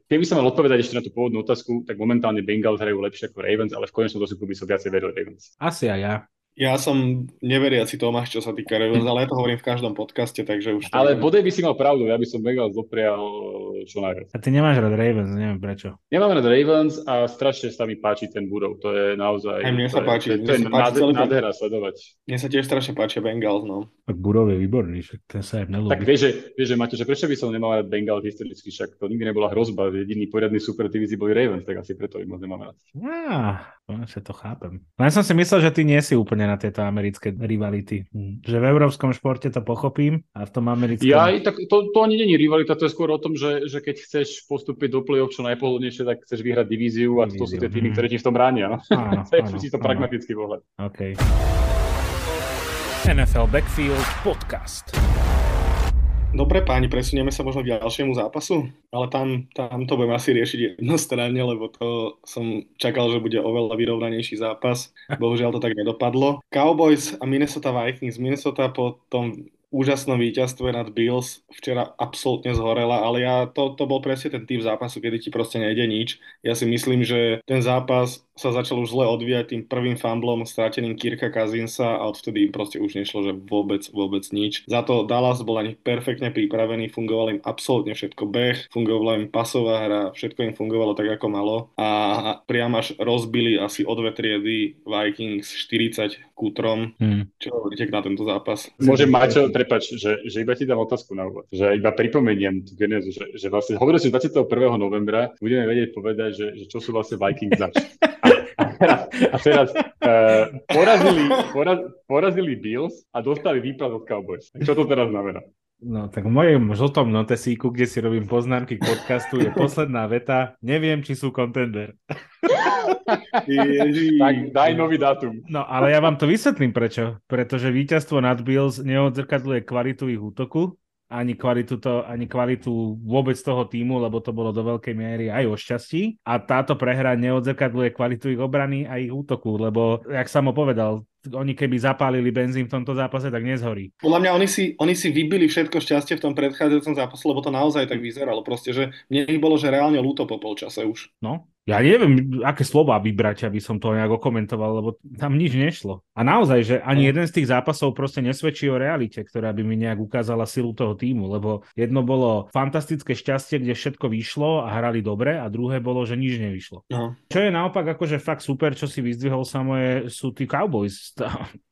keď by som mal odpovedať ešte na tú pôvodnú otázku, tak momentálne Bengals hrajú lepšie ako Ravens, ale v konečnom dôsledku by som viacej veril Ravens. Asi aj ja. Ja som neveriaci Tomáš, čo sa týka Ravens, ale ja to hovorím v každom podcaste, takže už... Ale bodej by si mal pravdu, ja by som Bengals doprial čo najviac. A ty nemáš rád Ravens, neviem prečo. Nemám rád Ravens a strašne sa mi páči ten Budov, to je naozaj... Aj mne sa páči. To, to, to je páči nádhera sledovať. Mne sa tiež strašne páči Bengals, no. Tak Budov je výborný, však ten sa aj nelúbi. Tak vieš, že, vieš, že Maťo, že prečo by som nemal rád Bengals historicky, však to nikdy nebola hrozba, jediný poriadny super divízii boli Ravens, tak asi preto ich moc nemám rád. Á, konečne to chápem. Len som si myslel, že ty nie si úplne na tieto americké americké rivality. Že v európskom športe to pochopím a v tom americkom... Ja, tak to, to ani není rivalita, to je skôr o tom, že, že keď chceš postúpiť do play-off čo najpohodlnejšie, tak chceš vyhrať divíziu a divíziu. to sú tie týmy, hm. ktoré ti v tom bránia. No? Áno, to je áno, čisto pragmatický pohľad. Okay. NFL Backfield Podcast. Dobre páni, presunieme sa možno k ďalšiemu zápasu, ale tam, tam to budem asi riešiť jednostranne, lebo to som čakal, že bude oveľa vyrovnanejší zápas. Bohužiaľ to tak nedopadlo. Cowboys a Minnesota Vikings. Minnesota po tom úžasnom víťazstve nad Bills včera absolútne zhorela, ale ja, to, to bol presne ten typ zápasu, kedy ti proste nejde nič. Ja si myslím, že ten zápas sa začal už zle odvíjať tým prvým fumblom strateným Kirka Kazinsa a odvtedy im proste už nešlo, že vôbec, vôbec nič. Za to Dallas bol ani perfektne pripravený, fungoval im absolútne všetko beh, fungovala im pasová hra, všetko im fungovalo tak, ako malo a priam až rozbili asi o dve triedy Vikings 40 kútrom. Hmm. Čo hovoríte na tento zápas? Môžem, Maťo, prepač, že, že iba ti dám otázku na úvod. Že iba pripomeniem tú genézu, že, že vlastne hovoril si 21. novembra, budeme vedieť povedať, že, že čo sú vlastne Vikings zač. A teraz, a teraz uh, porazili, poraz, porazili Bills a dostali výpad od Cowboys. Čo to teraz znamená? No tak v mojom žltom notesíku, kde si robím poznámky k podcastu, je posledná veta. Neviem, či sú kontender. tak daj nový dátum. No ale ja vám to vysvetlím prečo. Pretože víťazstvo nad Bills neodzrkadluje kvalitu ich útoku, ani kvalitu, to, ani kvalitu vôbec toho týmu, lebo to bolo do veľkej miery aj o šťastí. A táto prehra neodzrkadluje kvalitu ich obrany a ich útoku, lebo, jak som povedal, oni keby zapálili benzín v tomto zápase, tak nezhorí. Podľa mňa oni si, oni si vybili všetko šťastie v tom predchádzajúcom zápase, lebo to naozaj tak vyzeralo. Proste, že mne ich bolo, že reálne ľúto po polčase už. No, ja neviem, aké slova vybrať, aby som to nejak okomentoval, lebo tam nič nešlo. A naozaj, že ani no. jeden z tých zápasov proste nesvedčí o realite, ktorá by mi nejak ukázala silu toho týmu, lebo jedno bolo fantastické šťastie, kde všetko vyšlo a hrali dobre a druhé bolo, že nič nevyšlo. No. Čo je naopak akože fakt super, čo si vyzdvihol samo sú tí Cowboys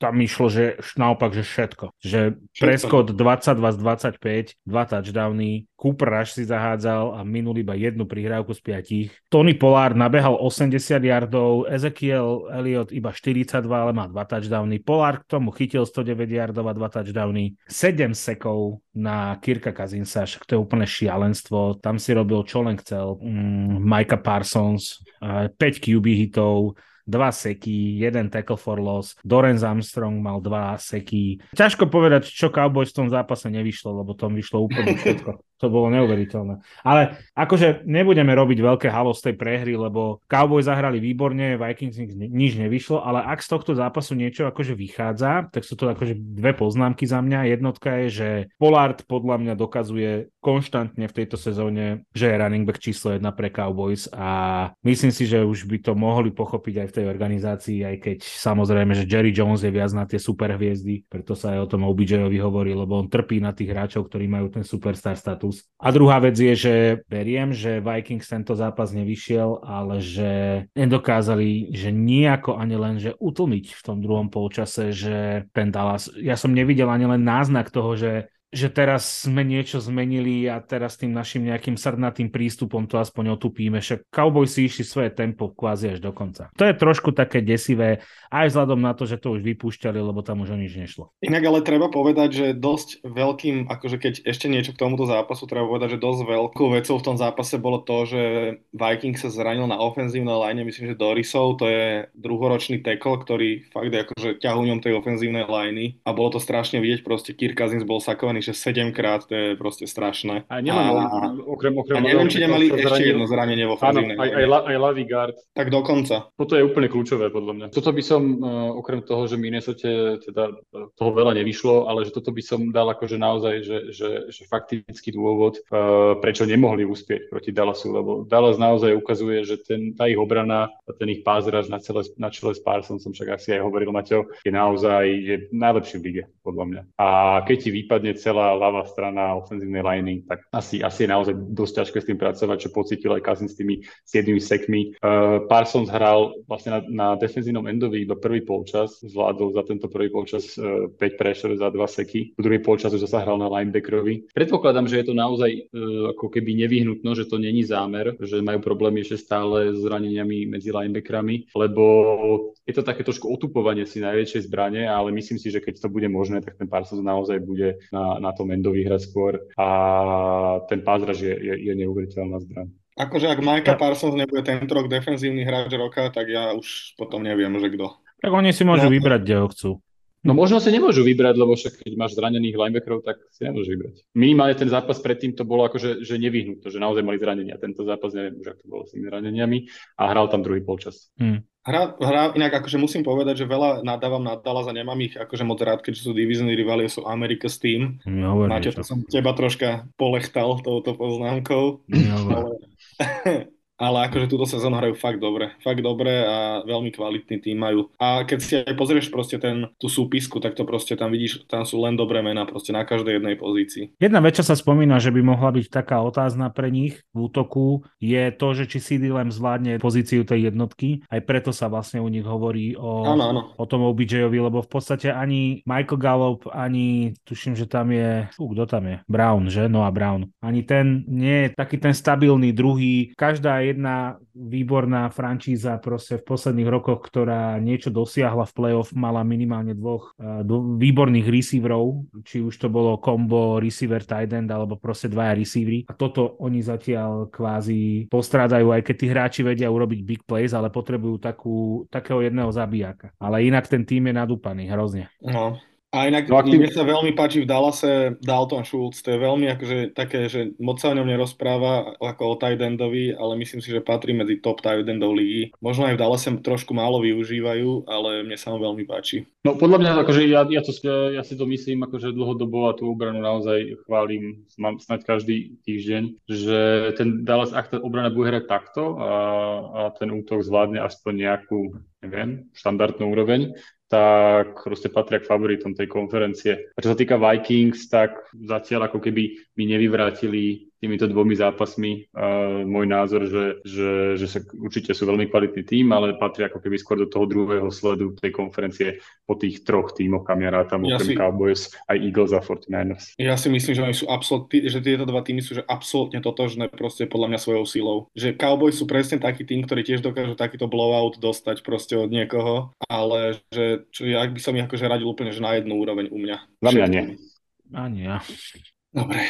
tam išlo, že naopak, že všetko. Že preskot 22 z 25, dva touchdowny, Cooper Rush si zahádzal a minul iba jednu prihrávku z piatich. Tony Pollard nabehal 80 yardov, Ezekiel Elliott iba 42, ale má dva touchdowny. Pollard k tomu chytil 109 yardov a dva touchdowny. 7 sekov na Kirka Kazinsa, však to je úplne šialenstvo. Tam si robil čo len chcel. Mm, Micah Parsons, 5 QB hitov, dva seky, jeden tackle for loss, Dorenz Armstrong mal dva seky. Ťažko povedať, čo Cowboys v tom zápase nevyšlo, lebo tom vyšlo úplne všetko. To bolo neuveriteľné. Ale akože nebudeme robiť veľké halo z tej prehry, lebo Cowboys zahrali výborne, Vikings nič nevyšlo, ale ak z tohto zápasu niečo akože vychádza, tak sú to akože dve poznámky za mňa. Jednotka je, že Pollard podľa mňa dokazuje konštantne v tejto sezóne, že je running back číslo jedna pre Cowboys a myslím si, že už by to mohli pochopiť aj v tej organizácii, aj keď samozrejme, že Jerry Jones je viac na tie superhviezdy, preto sa aj o tom OBJ-ovi hovorí, lebo on trpí na tých hráčov, ktorí majú ten superstar status plus. A druhá vec je, že beriem, že Vikings tento zápas nevyšiel, ale že nedokázali, že nejako ani len, že utlmiť v tom druhom polčase, že ten Dallas, ja som nevidel ani len náznak toho, že že teraz sme niečo zmenili a teraz tým našim nejakým srdnatým prístupom to aspoň otupíme. Však Cowboys si išli svoje tempo kvázi až do konca. To je trošku také desivé, aj vzhľadom na to, že to už vypúšťali, lebo tam už o nič nešlo. Inak ale treba povedať, že dosť veľkým, akože keď ešte niečo k tomuto zápasu, treba povedať, že dosť veľkou vecou v tom zápase bolo to, že Viking sa zranil na ofenzívnej line, myslím, že Dorisov, to je druhoročný tackle, ktorý fakt je akože ťahuňom tej ofenzívnej liney a bolo to strašne vidieť, proste Kirk Cousins bol sakovaný zranený, že 7 krát, to je proste strašné. A, nemám, a, okrem, okrem a neviem, či nemali ešte zranil. jedno zranenie vo ofenzívnej. Áno, aj, aj, aj Lavy Guard. Tak dokonca. Toto je úplne kľúčové, podľa mňa. Toto by som, uh, okrem toho, že Minnesota teda toho veľa nevyšlo, ale že toto by som dal akože naozaj, že, že, že faktický dôvod, uh, prečo nemohli uspieť proti Dallasu, lebo Dallas naozaj ukazuje, že ten, tá ich obrana, ten ich pázraž na, celé, na čele s Parsonsom, však asi aj hovoril Maťo, je naozaj je najlepší v lige, podľa mňa. A keď ti vypadne celá ľavá strana ofenzívnej liney, tak asi, asi je naozaj dosť ťažké s tým pracovať, čo pocítil aj Kazin s tými 7 sekmi. Uh, Parsons hral vlastne na, na defenzívnom endovi iba prvý polčas, zvládol za tento prvý polčas uh, 5 pressure za 2 seky, v druhý polčas už zasa hral na linebackerovi. Predpokladám, že je to naozaj uh, ako keby nevyhnutno, že to není zámer, že majú problémy ešte stále s zraneniami medzi linebackerami, lebo je to také trošku otupovanie si najväčšej zbrane, ale myslím si, že keď to bude možné, tak ten Parsons naozaj bude na, na tom endo vyhrať skôr a ten pázraž je, je, je neuveriteľná zbraň. Akože ak Majka Parsons nebude tento rok defenzívny hráč roka, tak ja už potom neviem, že kto. Tak oni si môžu no, vybrať, kde ho chcú. No možno si nemôžu vybrať, lebo však keď máš zranených linebackerov, tak si nemôžu vybrať. Minimálne ten zápas predtým to bolo akože že nevyhnúť, že naozaj mali zranenia. Tento zápas neviem už, ako to bolo s tými zraneniami a hral tam druhý polčas. Hmm. Hra, hra, inak akože musím povedať, že veľa nadávam na Dallas a nemám ich akože moc rád, keďže sú divizní rivali, sú America's Team. Máte, to som teba troška polechtal touto poznámkou. Ale, ale akože túto sezónu hrajú fakt dobre, fakt dobre a veľmi kvalitný tým majú. A keď si aj pozrieš proste ten, tú súpisku, tak to proste tam vidíš, tam sú len dobré mená proste na každej jednej pozícii. Jedna vec, čo sa spomína, že by mohla byť taká otázna pre nich v útoku, je to, že či CD Lamb zvládne pozíciu tej jednotky. Aj preto sa vlastne u nich hovorí o, ano, ano. o tom OBJ-ovi, lebo v podstate ani Michael Gallup, ani tuším, že tam je, fú, kto tam je? Brown, že? Noah Brown. Ani ten nie je taký ten stabilný druhý. Každá jedna výborná frančíza proste v posledných rokoch, ktorá niečo dosiahla v playoff, mala minimálne dvoch uh, výborných receiverov, či už to bolo combo receiver tight end, alebo proste dvaja receivery. A toto oni zatiaľ kvázi postrádajú, aj keď tí hráči vedia urobiť big plays, ale potrebujú takú, takého jedného zabíjaka. Ale inak ten tým je nadúpaný hrozne. No, a inak no, tým... mne sa veľmi páči v Dallase Dalton Schultz, to je veľmi akože také, že moc sa o ňom nerozpráva ako o tight endovi, ale myslím si, že patrí medzi top tight endov ligy. Možno aj v Dallase trošku málo využívajú, ale mne sa mu veľmi páči. No podľa mňa, akože ja, ja, to, ja si to myslím, akože dlhodobo a tú obranu naozaj chválim, mám snať každý týždeň, že ten Dallas, ak tá obrana bude hrať takto a, a ten útok zvládne aspoň nejakú, neviem, štandardnú úroveň, tak proste patria k favoritom tej konferencie. A čo sa týka Vikings, tak zatiaľ ako keby mi nevyvrátili týmito dvomi zápasmi uh, môj názor, že, že, že sa, určite sú veľmi kvalitný tým, ale patria ako keby skôr do toho druhého sledu tej konferencie po tých troch tímoch, kam ja rátam, ja si, Cowboys, aj Eagles a 49ers. Ja si myslím, že sú absolútne, že tieto dva týmy sú že absolútne totožné proste podľa mňa svojou silou. Že Cowboys sú presne taký tým, ktorý tiež dokážu takýto blowout dostať proste od niekoho, ale že čo, ja by som ich akože radil úplne že na jednu úroveň u mňa. Za mňa nie. Ani ja. Dobre.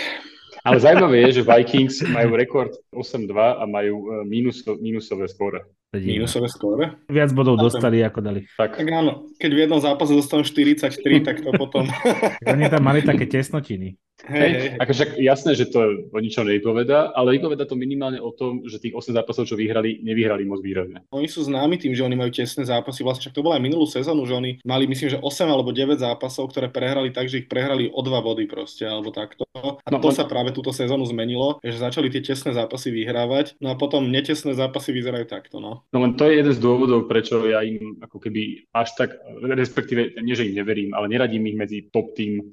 Ale zaujímavé je, že Vikings majú rekord 8-2 a majú e, minus, minusové skóre. Minusové skóre? Viac bodov a dostali, ako dali. Tak. tak áno, keď v jednom zápase dostanú 43, tak to potom... Oni tam mali také tesnotiny. Hej, hej. Akože jasné, že to o ničom nevypoveda, ale vypoveda to minimálne o tom, že tých 8 zápasov, čo vyhrali, nevyhrali moc výrazne. Oni sú známi tým, že oni majú tesné zápasy. Vlastne však to bola aj minulú sezónu, že oni mali myslím, že 8 alebo 9 zápasov, ktoré prehrali tak, že ich prehrali o dva body proste, alebo takto. A no, to on... sa práve túto sezónu zmenilo, že začali tie tesné zápasy vyhrávať, no a potom netesné zápasy vyzerajú takto. No. No len to je jeden z dôvodov, prečo ja im ako keby až tak, respektíve nie, že im neverím, ale neradím ich medzi top tým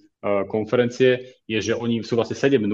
konferencie, je, že oni sú vlastne 7-0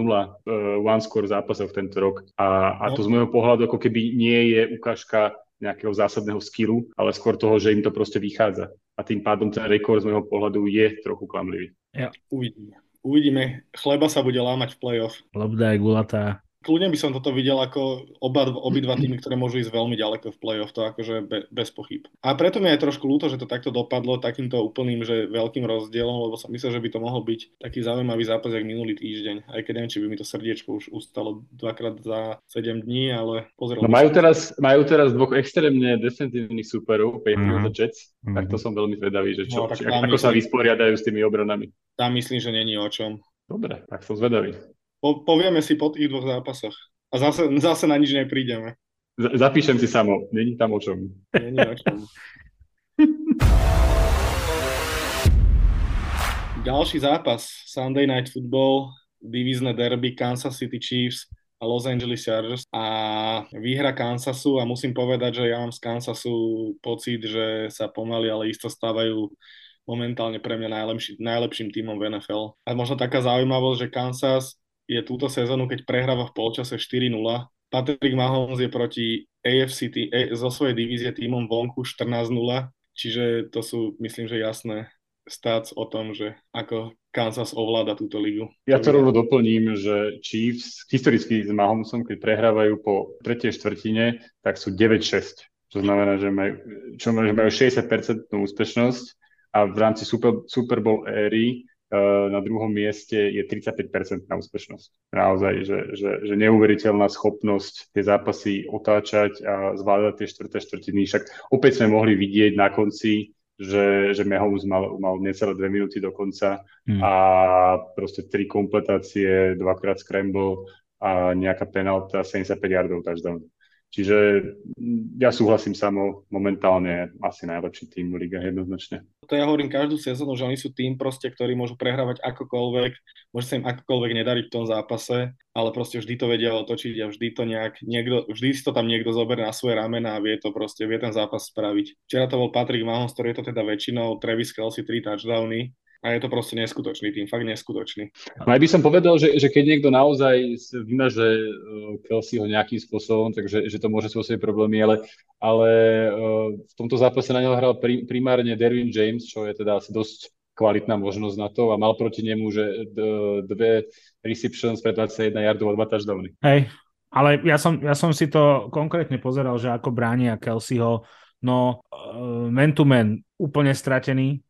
one score zápasov v tento rok a, a to z môjho pohľadu ako keby nie je ukážka nejakého zásadného skillu, ale skôr toho, že im to proste vychádza. A tým pádom ten rekord z môjho pohľadu je trochu klamlivý. Ja. Uvidíme. Uvidíme. Chleba sa bude lámať v play-off. Lobda je gulatá kľudne by som toto videl ako oba, obidva týmy, ktoré môžu ísť veľmi ďaleko v play-off, to akože be, bez pochyb. A preto mi je trošku ľúto, že to takto dopadlo takýmto úplným, že veľkým rozdielom, lebo som myslel, že by to mohol byť taký zaujímavý zápas, jak minulý týždeň. Aj keď neviem, či by mi to srdiečko už ustalo dvakrát za 7 dní, ale pozrel no, majú, teraz, majú teraz dvoch extrémne defensívnych superov, Patriots mm. a Jets, mm. tak to mhm. som veľmi zvedavý, že čo, no, či, ako myslím, sa vysporiadajú s tými obranami. Tam myslím, že není o čom. Dobre, tak som zvedavý. Po, povieme si po tých dvoch zápasoch. A zase, zase na nič neprídeme. Z- zapíšem si samo, není tam o čom. Není o čom. Ďalší zápas, Sunday Night Football, divízne derby Kansas City Chiefs a Los Angeles Chargers a výhra Kansasu a musím povedať, že ja mám z Kansasu pocit, že sa pomaly, ale isto stávajú momentálne pre mňa najlepší, najlepším tímom v NFL. A možno taká zaujímavosť, že Kansas je túto sezónu, keď prehráva v polčase 4-0. Patrick Mahomes je proti AFC zo svojej divízie týmom vonku 14-0, čiže to sú, myslím, že jasné stác o tom, že ako Kansas ovláda túto ligu. Ja to rovno doplním, že Chiefs historicky s Mahomesom, keď prehrávajú po tretej štvrtine, tak sú 9-6. To znamená, že majú, čo, majú 60% úspešnosť a v rámci Super, Super Bowl éry na druhom mieste je 35% na úspešnosť. Naozaj, že, že, že neuveriteľná schopnosť tie zápasy otáčať a zvládať tie štvrté štvrtiny. Však opäť sme mohli vidieť na konci, že, že Mahomes mal, mal necelé dve minúty do konca hmm. a proste tri kompletácie, dvakrát scramble a nejaká penalta, 75 yardov touchdown. Čiže ja súhlasím samo, momentálne asi najlepší tým v Liga jednoznačne. To ja hovorím každú sezónu, že oni sú tým proste, ktorí môžu prehrávať akokoľvek, môže sa im akokoľvek nedariť v tom zápase, ale proste vždy to vedia otočiť a vždy to nejak, niekto, vždy si to tam niekto zoberie na svoje ramena a vie to proste, vie ten zápas spraviť. Včera to bol Patrick Mahomes, ktorý je to teda väčšinou, Travis Kelsey 3 touchdowny, a je to proste neskutočný tým, fakt neskutočný. No aj by som povedal, že, že keď niekto naozaj vymaže uh, Kelseyho nejakým spôsobom, takže že to môže spôsobiť problémy, ale, ale uh, v tomto zápase na neho hral pri, primárne Derwin James, čo je teda asi dosť kvalitná možnosť na to a mal proti nemu, že dve receptions pre 21 yardov a dva touchdowny. Hej, ale ja som, ja som si to konkrétne pozeral, že ako bránia Kelseyho, no uh, man to man úplne stratený,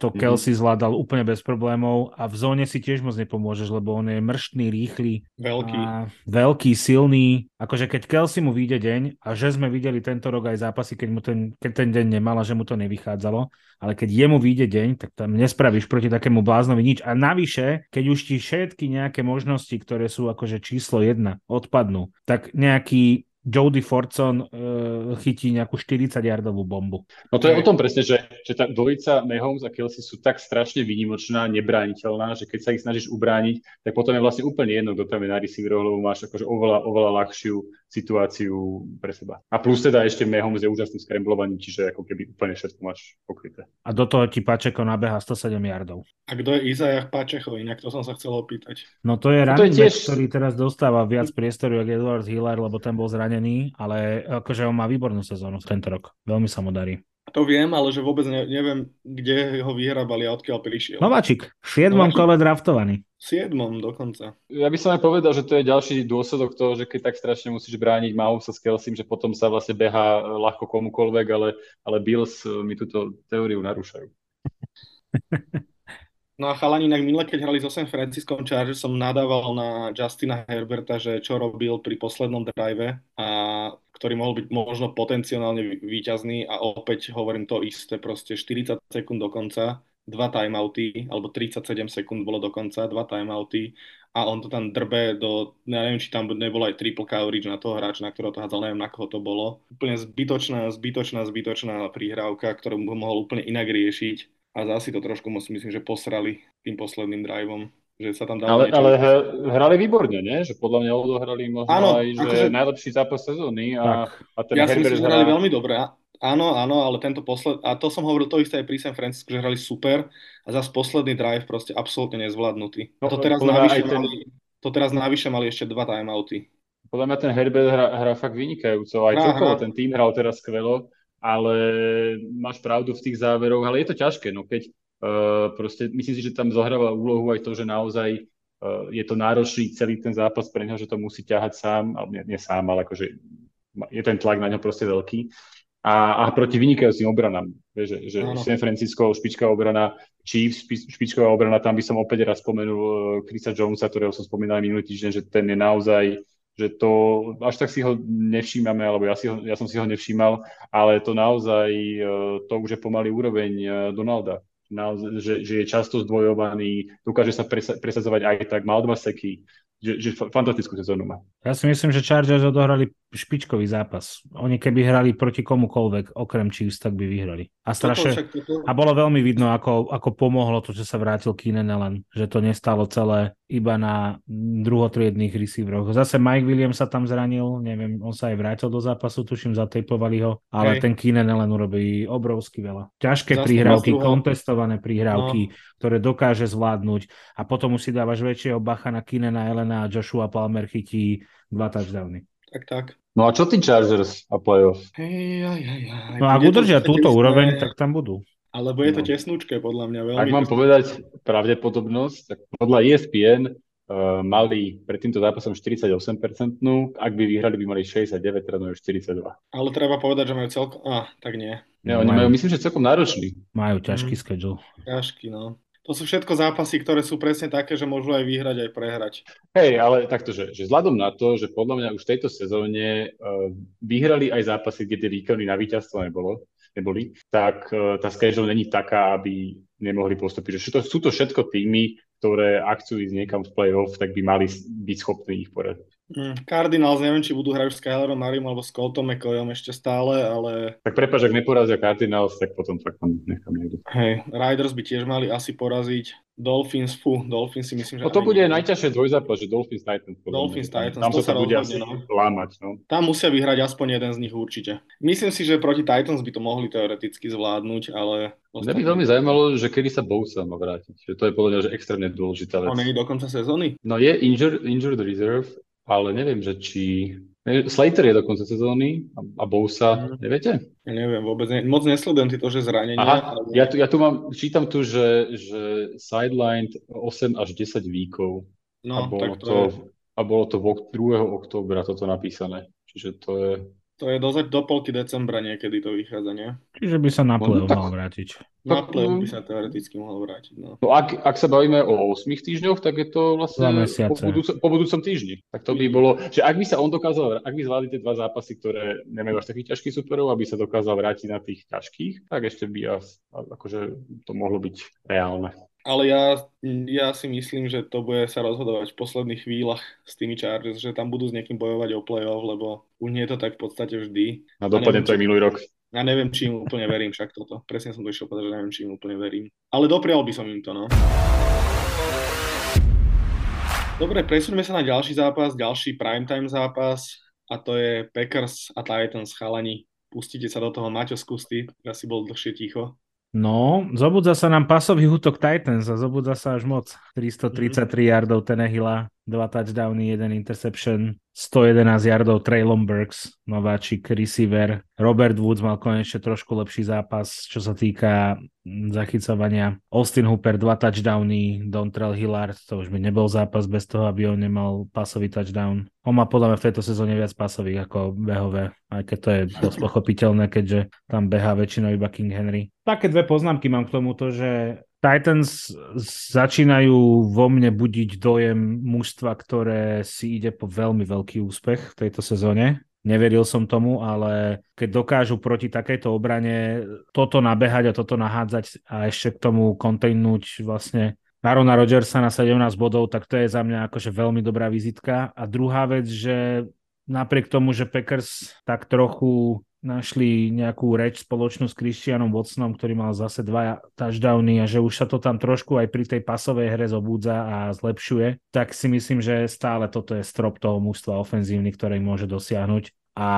to mhm. Kelsey zvládal úplne bez problémov a v zóne si tiež moc nepomôžeš, lebo on je mrštný, rýchly. Veľký. A veľký, silný. Akože keď Kelsey mu vyjde deň a že sme videli tento rok aj zápasy, keď mu ten, keď ten deň nemal a že mu to nevychádzalo, ale keď jemu vyjde deň, tak tam nespravíš proti takému bláznovi nič. A navyše, keď už ti všetky nejaké možnosti, ktoré sú akože číslo jedna, odpadnú, tak nejaký Jody Fortson uh, chytí nejakú 40-yardovú bombu. No to je o tom presne, že, že tá dvojica Mahomes a Kelsey sú tak strašne výnimočná, nebrániteľná, že keď sa ich snažíš ubrániť, tak potom je vlastne úplne jedno, kto tam je na receiveroch, lebo máš akože oveľa, oveľa ľahšiu situáciu pre seba. A plus teda ešte Mahomes je úžasný skremblovaný, čiže ako keby úplne všetko máš pokryté. A do toho ti Pačeko nabeha 107 yardov. A kto je Izajach Pačecho, inak to som sa chcel opýtať. No to je no running tiež... ktorý teraz dostáva viac priestoru, ako Edward Hiller, lebo ten bol zranený, ale akože on má výbornú sezónu tento rok. Veľmi sa mu darí. To viem, ale že vôbec ne, neviem, kde ho vyhrabali a odkiaľ prišiel. Nováčik, v 7. kole draftovaný. V 7. dokonca. Ja by som aj povedal, že to je ďalší dôsledok toho, že keď tak strašne musíš brániť Mahomesa s Kelsym, že potom sa vlastne beha ľahko komukoľvek, ale, ale Bills mi túto teóriu narúšajú. No a chalani, inak minule, keď hrali so San Francisco Chargers, som nadával na Justina Herberta, že čo robil pri poslednom drive, a ktorý mohol byť možno potenciálne výťazný a opäť hovorím to isté, proste 40 sekúnd do konca, dva timeouty, alebo 37 sekúnd bolo do konca, dva timeouty a on to tam drbe do, ja neviem, či tam nebolo aj triple coverage na toho hráča, na ktorého to hádzal, neviem, na koho to bolo. Úplne zbytočná, zbytočná, zbytočná prihrávka, ktorú mohol úplne inak riešiť a zase to trošku myslím, že posrali tým posledným driveom. Že sa tam ale, ale hrali výborne, nie? Že podľa mňa odohrali možno ano, aj že akože... najlepší zápas sezóny. A, a ten ja si myslím, že hrali veľmi dobre. Áno, áno, ale tento posled... A to som hovoril to isté aj pri San Francisco, že hrali super a zase posledný drive proste absolútne nezvládnutý. No, to, teraz navyše ten... mali, to teraz navyše mali ešte dva timeouty. Podľa mňa ten Herbert hra, hra fakt vynikajúco. Aj celkovo ten tým hral teraz skvelo, ale máš pravdu v tých záveroch, ale je to ťažké, no keď uh, proste, myslím si, že tam zohráva úlohu aj to, že naozaj uh, je to náročný celý ten zápas pre neho, že to musí ťahať sám, ale nie, nie sám, ale akože je ten tlak na ňo proste veľký. A, a proti vynikajúcim obranám, že, že San Francisco, špičká obrana, Chiefs, špičková obrana, tam by som opäť raz spomenul uh, Chrisa Jonesa, ktorého som spomínal minulý týždeň, že ten je naozaj že to až tak si ho nevšímame, alebo ja, si ho, ja som si ho nevšímal, ale to naozaj, e, to už je pomaly úroveň e, Donalda. Naozaj, že, že je často zdvojovaný, dokáže sa presadzovať aj tak, mal dva seky, že, že fantastickú sezónu má. Ja si myslím, že Chargers odohrali špičkový zápas. Oni keby hrali proti komukolvek, okrem Chiefs, tak by vyhrali. A, strašne, a bolo veľmi vidno, ako, ako pomohlo to, že sa vrátil Keenan Allen, že to nestalo celé iba na druhotriedných receiveroch. Zase Mike Williams sa tam zranil, neviem, on sa aj vrátil do zápasu, tuším, zatejpovali ho, ale Hej. ten Keenan Allen urobí obrovsky veľa. Ťažké Zase prihrávky, kontestované prihrávky, no. ktoré dokáže zvládnuť a potom už si dávaš väčšieho bacha na Keenana Elena a Joshua Palmer chytí dva touchdowny. Tak, tak. No a čo tí Chargers a playoff? Hej, aj, aj, aj. No ak udržia túto úroveň, tak tam budú. Alebo je to no. tesnúčke, podľa mňa. Veľmi Ak mám tesnúčke. povedať pravdepodobnosť, tak podľa ESPN uh, mali pred týmto zápasom 48%, ak by vyhrali, by mali 69, teda majú 42. Ale treba povedať, že majú celkom... Ah, tak nie. Nie, oni majú, myslím, že celkom náročný. Majú ťažký mm. schedule. Ťažký, no. To sú všetko zápasy, ktoré sú presne také, že môžu aj vyhrať, aj prehrať. Hej, ale takto, že, že vzhľadom na to, že podľa mňa už v tejto sezóne uh, vyhrali aj zápasy, kde tie výkony na víťazstvo nebolo, neboli, tak uh, tá schedule není taká, aby nemohli postúpiť. Že to, sú to všetko týmy, ktoré ak chcú ísť niekam v play-off, tak by mali byť schopní ich poradiť. Mm, Cardinals, neviem, či budú hrať s Kylerom Marim alebo s Coltom McCoyom ešte stále, ale... Tak prepáč, ak neporazia Cardinals, tak potom fakt tam nechám niekto. Hej, Riders by tiež mali asi poraziť. Dolphins, fú, Dolphins si myslím, že... No to bude nie. najťažšie dvojzápas, že Dolphins Titans. Dolphins Titans, tam to sa, sa bude asi no. lámať, no. Tam musia vyhrať aspoň jeden z nich určite. Myslím si, že proti Titans by to mohli teoreticky zvládnuť, ale... Mňa by veľmi zaujímalo, že kedy sa Bosa má vrátiť. Že to je podľa mňa že extrémne dôležitá vec. On je do konca sezóny? No je injured, injured reserve, ale neviem, že či... Slater je do konca sezóny a Bousa, mm. neviete? Neviem, vôbec ne, moc nesledujem to, že zranenie. Aha, ale... ja, tu, ja tu mám, čítam tu, že, že sideline 8 až 10 víkov. No, a bolo tak to, to je... A bolo to 2. októbra toto napísané. Čiže to je to je dozať do polky decembra niekedy to vychádza, nie? Čiže by sa na play no, mal vrátiť. Na play by sa teoreticky mohol vrátiť, no. no ak, ak sa bavíme o 8 týždňoch, tak je to vlastne po, budúco, po budúcom týždni. Tak to by bolo, že ak by sa on dokázal, ak by zvládli tie dva zápasy, ktoré nemajú až takých ťažkých superov, aby sa dokázal vrátiť na tých ťažkých, tak ešte by akože to mohlo byť reálne ale ja, ja si myslím, že to bude sa rozhodovať v posledných chvíľach s tými Chargers, že tam budú s niekým bojovať o play-off, lebo už nie je to tak v podstate vždy. A dopadne to aj minulý rok. Ja neviem, či im úplne verím však toto. Presne som to išiel povedať, že neviem, či im úplne verím. Ale doprial by som im to, no. Dobre, presuneme sa na ďalší zápas, ďalší primetime zápas a to je Packers a Titans chalani. Pustite sa do toho, Maťo, skústi, ja si bol dlhšie ticho. No, zobudza sa nám pasový útok Titans a zobudza sa až moc. 333 mm. yardov Tenehila, dva touchdowny, jeden interception, 111 yardov Traylon Burks, nováčik receiver. Robert Woods mal konečne trošku lepší zápas, čo sa týka zachycovania. Austin Hooper, dva touchdowny, Dontrell Hillard, to už by nebol zápas bez toho, aby on nemal pasový touchdown. On má podľa mňa v tejto sezóne viac pasových ako behové, aj keď to je dosť pochopiteľné, keďže tam behá väčšinou iba King Henry. Také dve poznámky mám k tomuto, že Titans začínajú vo mne budiť dojem mužstva, ktoré si ide po veľmi veľký úspech v tejto sezóne. Neveril som tomu, ale keď dokážu proti takejto obrane toto nabehať a toto nahádzať a ešte k tomu kontejnúť vlastne Arona Rodgersa na 17 bodov, tak to je za mňa akože veľmi dobrá vizitka. A druhá vec, že napriek tomu, že Packers tak trochu našli nejakú reč spoločnú s Christianom Watsonom, ktorý mal zase dva touchdowny a že už sa to tam trošku aj pri tej pasovej hre zobúdza a zlepšuje, tak si myslím, že stále toto je strop toho mužstva ofenzívny, ktorý môže dosiahnuť. a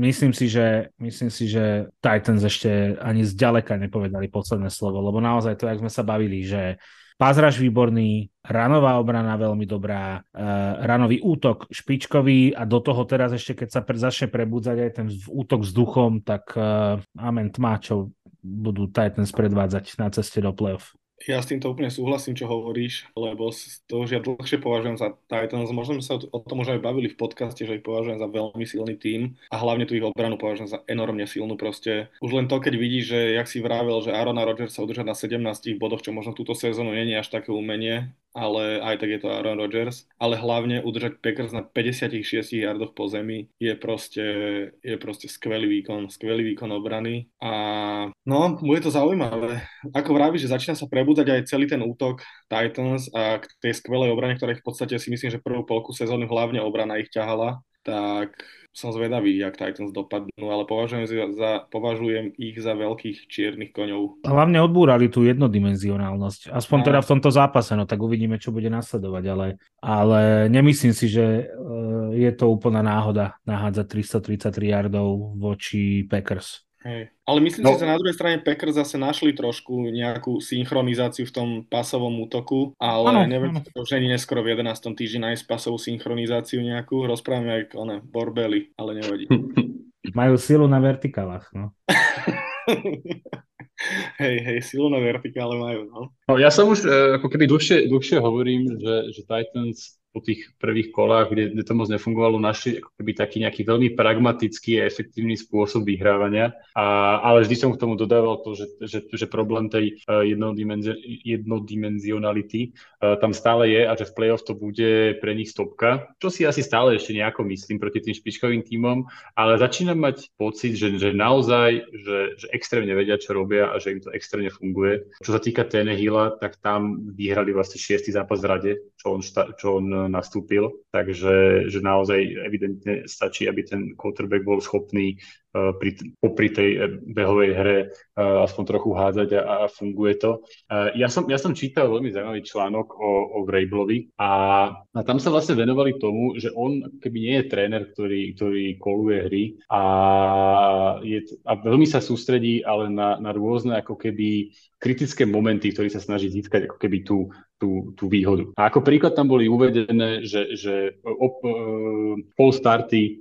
myslím si, že, myslím si, že Titans ešte ani zďaleka nepovedali posledné slovo, lebo naozaj to, jak sme sa bavili, že Pázraž výborný, ranová obrana veľmi dobrá, uh, ranový útok špičkový a do toho teraz ešte, keď sa pre, začne prebudzať aj ten útok vzduchom, tak uh, amen tma, čo budú Titans predvádzať na ceste do playoff. Ja s týmto úplne súhlasím, čo hovoríš, lebo to už ja dlhšie považujem za Titans. Možno sme sa o tom už aj bavili v podcaste, že ich považujem za veľmi silný tím a hlavne tú ich obranu považujem za enormne silnú. Proste už len to, keď vidíš, že jak si vravel, že Arona Rodgers sa udržať na 17 bodoch, čo možno túto sezónu nie je až také umenie, ale aj tak je to Aaron Rodgers. Ale hlavne udržať Packers na 56 yardoch po zemi je proste, je proste skvelý výkon, skvelý výkon obrany. A no, bude to zaujímavé. Ako vraví, že začína sa prebúdať aj celý ten útok Titans a k tej skvelej obrane, ktoré v podstate si myslím, že prvú polku sezóny hlavne obrana ich ťahala, tak som zvedavý, jak Titans dopadnú, ale považujem, za, považujem ich za veľkých čiernych koňov. Hlavne odbúrali tú jednodimenzionálnosť. Aspoň no. teda v tomto zápase, no tak uvidíme, čo bude nasledovať, ale, ale nemyslím si, že uh, je to úplná náhoda nahádzať 333 yardov voči Packers. Hej. Ale myslím no. si, že na druhej strane Packers zase našli trošku nejakú synchronizáciu v tom pasovom útoku, ale ano, neviem, ano. to už ani neskoro v 11. týždni nájsť pasovú synchronizáciu nejakú. Rozprávame aj one, Borbeli, ale nevadí. Majú silu na vertikálach, no. hej, hej, silu na vertikále majú, no. no ja som už uh, ako keby dlhšie, dlhšie hovorím, že, že Titans po tých prvých kolách, kde, kde to moc nefungovalo, našli ako keby taký nejaký veľmi pragmatický a efektívny spôsob vyhrávania. A, ale vždy som k tomu dodával to, že, že, že problém tej uh, jednodimenzi- jednodimenzionality uh, tam stále je a že v playoff to bude pre nich stopka, čo si asi stále ešte nejako myslím proti tým špičkovým tímom, ale začínam mať pocit, že, že naozaj, že, že extrémne vedia, čo robia a že im to extrémne funguje. Čo sa týka Tenehila, tak tam vyhrali vlastne šiestý zápas v rade, čo on, šta, čo on nastúpil, takže že naozaj evidentne stačí, aby ten quarterback bol schopný pri, popri tej eh, behovej hre uh, aspoň trochu hádzať a, a funguje to. Ja, som, ja som čítal veľmi zaujímavý článok o, o Vrablovi a, a tam sa vlastne venovali tomu, že on keby nie je tréner, ktorý, ktorý koluje hry a, je, a veľmi sa sústredí ale na, na rôzne ako keby kritické momenty, ktorý sa snaží získať ako keby tú, tú, tú výhodu. A ako príklad tam boli uvedené, že, že op, uh, pol starty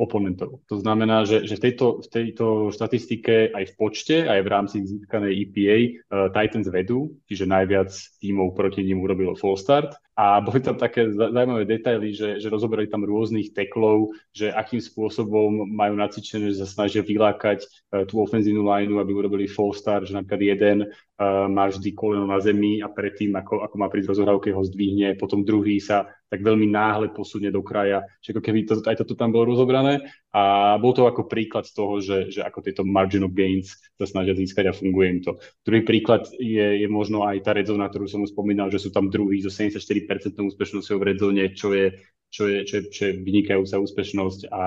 oponentov. To znamená, že, že v, tejto, v tejto štatistike aj v počte, aj v rámci získanej EPA uh, Titans vedú, čiže najviac tímov proti ním urobilo full start a boli tam také zaujímavé detaily, že, že rozoberali tam rôznych teklov, že akým spôsobom majú nacvičené, že sa snažia vylákať uh, tú ofenzívnu lineu, aby urobili full start, že napríklad jeden uh, má vždy koleno na zemi a predtým, ako, ako má prísť rozohrávke, ho zdvihne, potom druhý sa tak veľmi náhle posunie do kraja, že ako keby to, aj toto tam bolo rozobrané. A bol to ako príklad z toho, že, že ako tieto margin of gains sa snažia získať a funguje im to. Druhý príklad je, je možno aj tá redzona, ktorú som spomínal, že sú tam druhí so 74% úspešnosťou v redzone, čo je, čo je, čo je, čo je vynikajúca úspešnosť. A,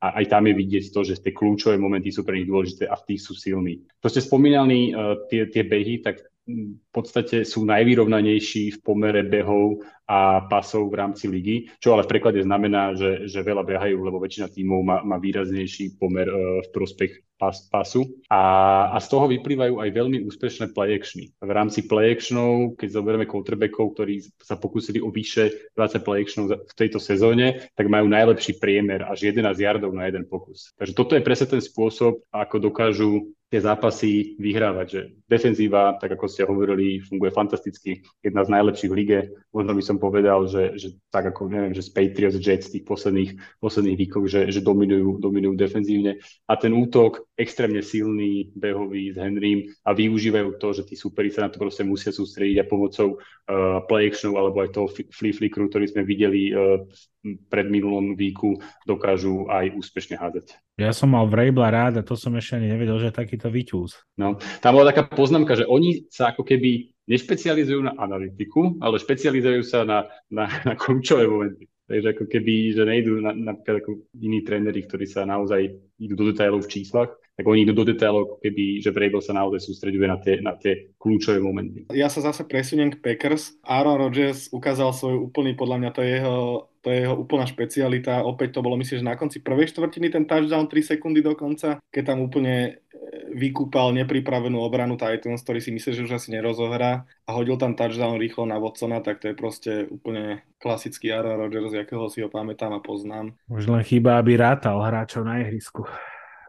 a aj tam je vidieť to, že tie kľúčové momenty sú pre nich dôležité a v tých sú silní. To ste spomínali uh, tie, tie behy, tak v podstate sú najvýrovnanejší v pomere behov a pasov v rámci ligy, čo ale v preklade znamená, že, že veľa behajú, lebo väčšina tímov má, má výraznejší pomer uh, v prospech pas, pasu. A, a z toho vyplývajú aj veľmi úspešné play actiony. V rámci play actionov, keď zoberieme quarterbackov, ktorí sa pokúsili o vyše 20 play actionov v tejto sezóne, tak majú najlepší priemer až 11 yardov na jeden pokus. Takže toto je presne ten spôsob, ako dokážu tie zápasy vyhrávať, že defenzíva, tak ako ste hovorili, funguje fantasticky, jedna z najlepších v lige, možno by som povedal, že, že tak ako, neviem, že z Patriots Jets tých posledných, posledných výkov, že, že dominujú, dominujú defenzívne. A ten útok extrémne silný, behový s Henrym a využívajú to, že tí superi sa na to proste musia sústrediť a pomocou uh, play actionov alebo aj toho flea flickeru, ktorý sme videli uh, pred minulom víku, dokážu aj úspešne hádzať. Ja som mal Vrabla rád a to som ešte ani nevedel, že takýto vyťúz. No, tam bola taká poznámka, že oni sa ako keby nešpecializujú na analytiku, ale špecializujú sa na, na, na kľúčové momenty. Takže ako keby, že nejdú na, napríklad ako iní tréneri, ktorí sa naozaj idú do detailov v číslach, tak oni idú do detailov, keby, že Vrabel sa naozaj sústreďuje na tie, na tie kľúčové momenty. Ja sa zase presuniem k Packers. Aaron Rodgers ukázal svoj úplný, podľa mňa to je jeho To je jeho úplná špecialita. Opäť to bolo, myslím, že na konci prvej štvrtiny ten touchdown 3 sekundy dokonca, keď tam úplne e, vykúpal nepripravenú obranu Titans, ktorý si myslí, že už asi nerozohrá a hodil tam touchdown rýchlo na Watsona, tak to je proste úplne klasický Aaron Rodgers, jakého si ho pamätám a poznám. Už len chýba, aby rátal hráčov na ihrisku.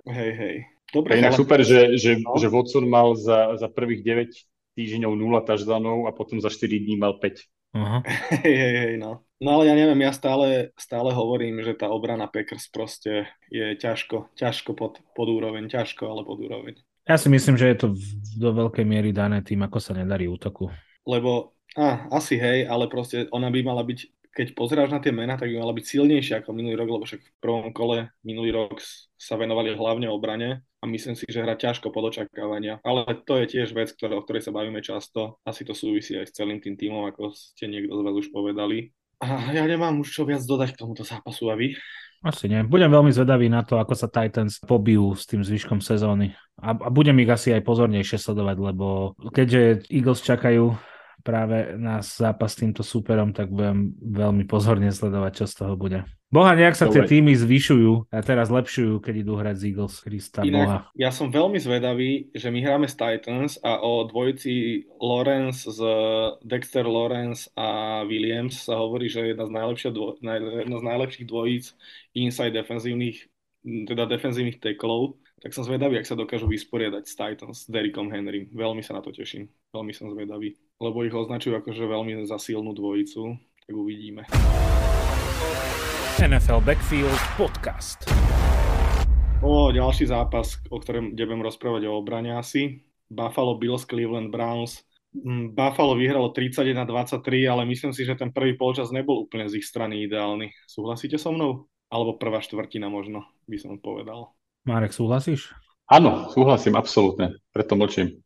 Hej, hej. Dobre, inak ale... super, že, že, no? že Watson mal za, za prvých 9 týždňov 0 touchdownov a potom za 4 dní mal 5. Uh-huh. Hej, hej, hej, no. No ale ja neviem, ja stále, stále hovorím, že tá obrana Packers proste je ťažko, ťažko pod, pod úroveň, ťažko, ale pod úroveň. Ja si myslím, že je to do veľkej miery dané tým, ako sa nedarí útoku. Lebo, á, asi hej, ale proste ona by mala byť keď pozeráš na tie mená, tak by mala byť silnejšia ako minulý rok, lebo však v prvom kole minulý rok sa venovali hlavne obrane a myslím si, že hra ťažko pod očakávania. Ale to je tiež vec, ktoré, o ktorej sa bavíme často. Asi to súvisí aj s celým tým týmom, ako ste niekto z vás už povedali. A ja nemám už čo viac dodať k tomuto zápasu a vy? Asi nie. Budem veľmi zvedavý na to, ako sa Titans pobijú s tým zvyškom sezóny. A, a budem ich asi aj pozornejšie sledovať, lebo keďže Eagles čakajú práve na zápas s týmto súperom, tak budem veľmi pozorne sledovať, čo z toho bude. Boha, nejak sa Dobre. tie týmy zvyšujú a teraz lepšujú, keď idú hrať z Eagles, Krista Inak, Boha. Ja som veľmi zvedavý, že my hráme s Titans a o dvojici Lawrence z Dexter Lawrence a Williams sa hovorí, že je jedna z, dvo, jedna z najlepších dvojíc inside defenzívnych teda defenzívnych teklov, tak som zvedavý, ak sa dokážu vysporiadať s Titans, s Derrickom Henry. Veľmi sa na to teším. Veľmi som zvedavý lebo ich označujú akože veľmi za silnú dvojicu, tak uvidíme. NFL Backfield Podcast. O, ďalší zápas, o ktorom budem rozprávať o obrane asi. Buffalo Bills, Cleveland Browns. Mm, Buffalo vyhralo 31-23, ale myslím si, že ten prvý polčas nebol úplne z ich strany ideálny. Súhlasíte so mnou? Alebo prvá štvrtina možno, by som povedal. Marek, súhlasíš? Áno, súhlasím, absolútne. Preto mlčím.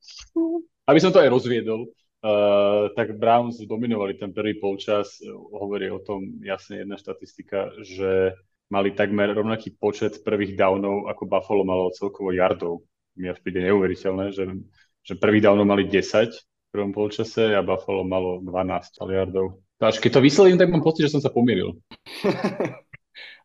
Aby som to aj rozviedol, Uh, tak Browns dominovali ten prvý polčas. Hovorí o tom jasne jedna štatistika, že mali takmer rovnaký počet prvých downov, ako Buffalo malo celkovo yardov. Mi príde neuveriteľné, že, že prvý downov mali 10 v prvom polčase a Buffalo malo 12 yardov. Až keď to vysledím, tak mám pocit, že som sa pomýlil.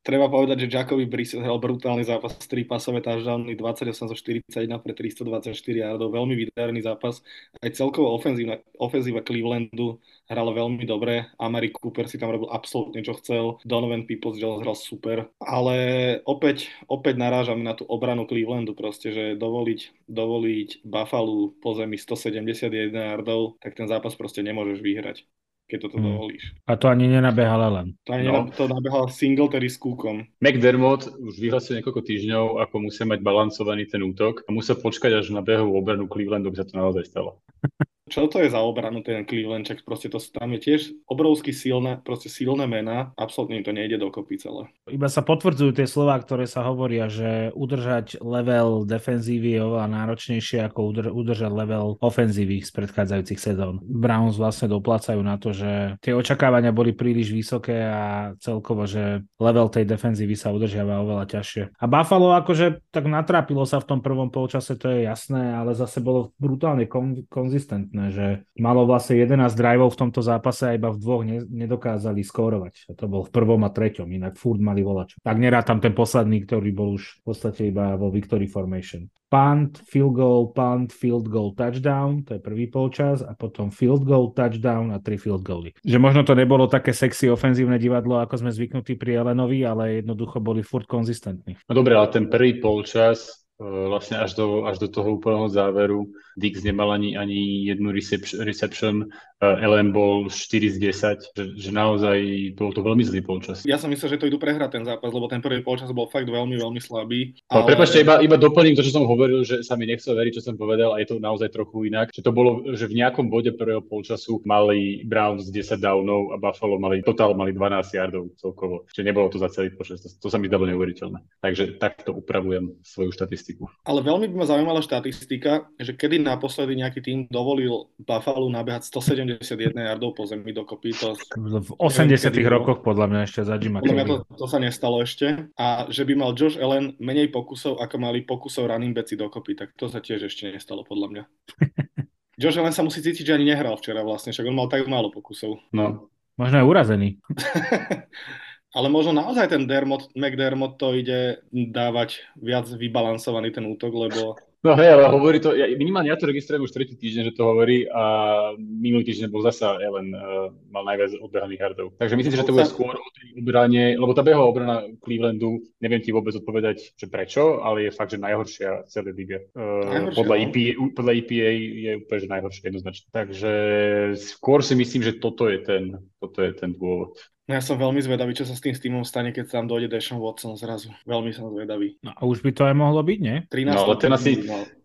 Treba povedať, že Jacoby Brissett hral brutálny zápas, 3 pasové touchdowny, 28 zo 41 pre 324 yardov, veľmi výdarný zápas. Aj celkovo ofenzíva, ofenzíva Clevelandu hrala veľmi dobre, Amari Cooper si tam robil absolútne čo chcel, Donovan Peoples hral super, ale opäť, opäť narážame na tú obranu Clevelandu proste, že dovoliť, dovoliť Buffalo po zemi 171 yardov, tak ten zápas proste nemôžeš vyhrať keď toto hmm. dovolíš. A to ani nenabehal len. To ani no. to nabehal Singletary s kúkom. McDermott už vyhlasil niekoľko týždňov, ako musia mať balancovaný ten útok a musia počkať až na behovú obranu Clevelandu, aby sa to naozaj stalo. Čo to je za obranu ten Cleveland, čak proste to tam je tiež obrovsky silné, proste silné mená, absolútne to nejde dokopy celé. Iba sa potvrdzujú tie slova, ktoré sa hovoria, že udržať level defenzívy je oveľa náročnejšie ako udržať level ofenzívy z predchádzajúcich sezón. Browns vlastne doplácajú na to, že tie očakávania boli príliš vysoké a celkovo, že level tej defenzívy sa udržiava oveľa ťažšie. A Buffalo akože tak natrápilo sa v tom prvom polčase, to je jasné, ale zase bolo brutálne kon- konzistentné smutné, že malo vlastne 11 driveov v tomto zápase a iba v dvoch ne, nedokázali skórovať. A to bol v prvom a treťom, inak furt mali volač. Tak tam ten posledný, ktorý bol už v podstate iba vo victory formation. Punt, field goal, punt, field goal, touchdown, to je prvý polčas a potom field goal, touchdown a tri field goaly. Že možno to nebolo také sexy ofenzívne divadlo, ako sme zvyknutí pri Elenovi, ale jednoducho boli furt konzistentní. No dobre, ale ten prvý polčas vlastne až do, až do toho úplného záveru. Dix nemal ani, ani jednu reception, LM bol 4 z 10, že, že naozaj bol to veľmi zlý polčas. Ja som myslel, že to idú prehrať ten zápas, lebo ten prvý polčas bol fakt veľmi, veľmi slabý. Ale... Prepačte, iba, iba doplním to, čo som hovoril, že sa mi nechcel veriť, čo som povedal a je to naozaj trochu inak. Že to bolo, že v nejakom bode prvého polčasu mali Browns 10 downov a Buffalo mali, total mali 12 yardov celkovo. Čiže nebolo to za celý počas. To, to sa mi zdalo neuveriteľné. Takže takto upravujem svoju štatistiku. Ale veľmi by ma zaujímala štatistika, že kedy naposledy nejaký tým dovolil Buffalo nabehať 170 71 yardov po zemi dokopy. To, v 80 rokoch podľa mňa ešte za Jima Podľa mňa to, to sa nestalo ešte. A že by mal Josh Allen menej pokusov, ako mali pokusov running backi dokopy, tak to sa tiež ešte nestalo podľa mňa. Josh Allen sa musí cítiť, že ani nehral včera vlastne, však on mal tak málo pokusov. No. Možno aj urazený. Ale možno naozaj ten Dermot, McDermott to ide dávať viac vybalansovaný ten útok, lebo No hej, ale hovorí to, ja, minimálne ja to registrujem už tretí týždeň, že to hovorí a minulý týždeň bol zasa Ellen uh, mal najviac odbehaných hardov. Takže myslím si, že to bude skôr o tej obrane, lebo tá behová obrana Clevelandu, neviem ti vôbec odpovedať, že prečo, ale je fakt, že najhoršia v celej lige. Uh, podľa, EPA, no. podľa EPA je úplne že najhoršia jednoznačne. Takže skôr si myslím, že toto je ten, toto je ten dôvod. No ja som veľmi zvedavý, čo sa s tým týmom stane, keď tam dojde Deshaun Watson zrazu. Veľmi som zvedavý. No a už by to aj mohlo byť, nie? 13 no ale ten asi,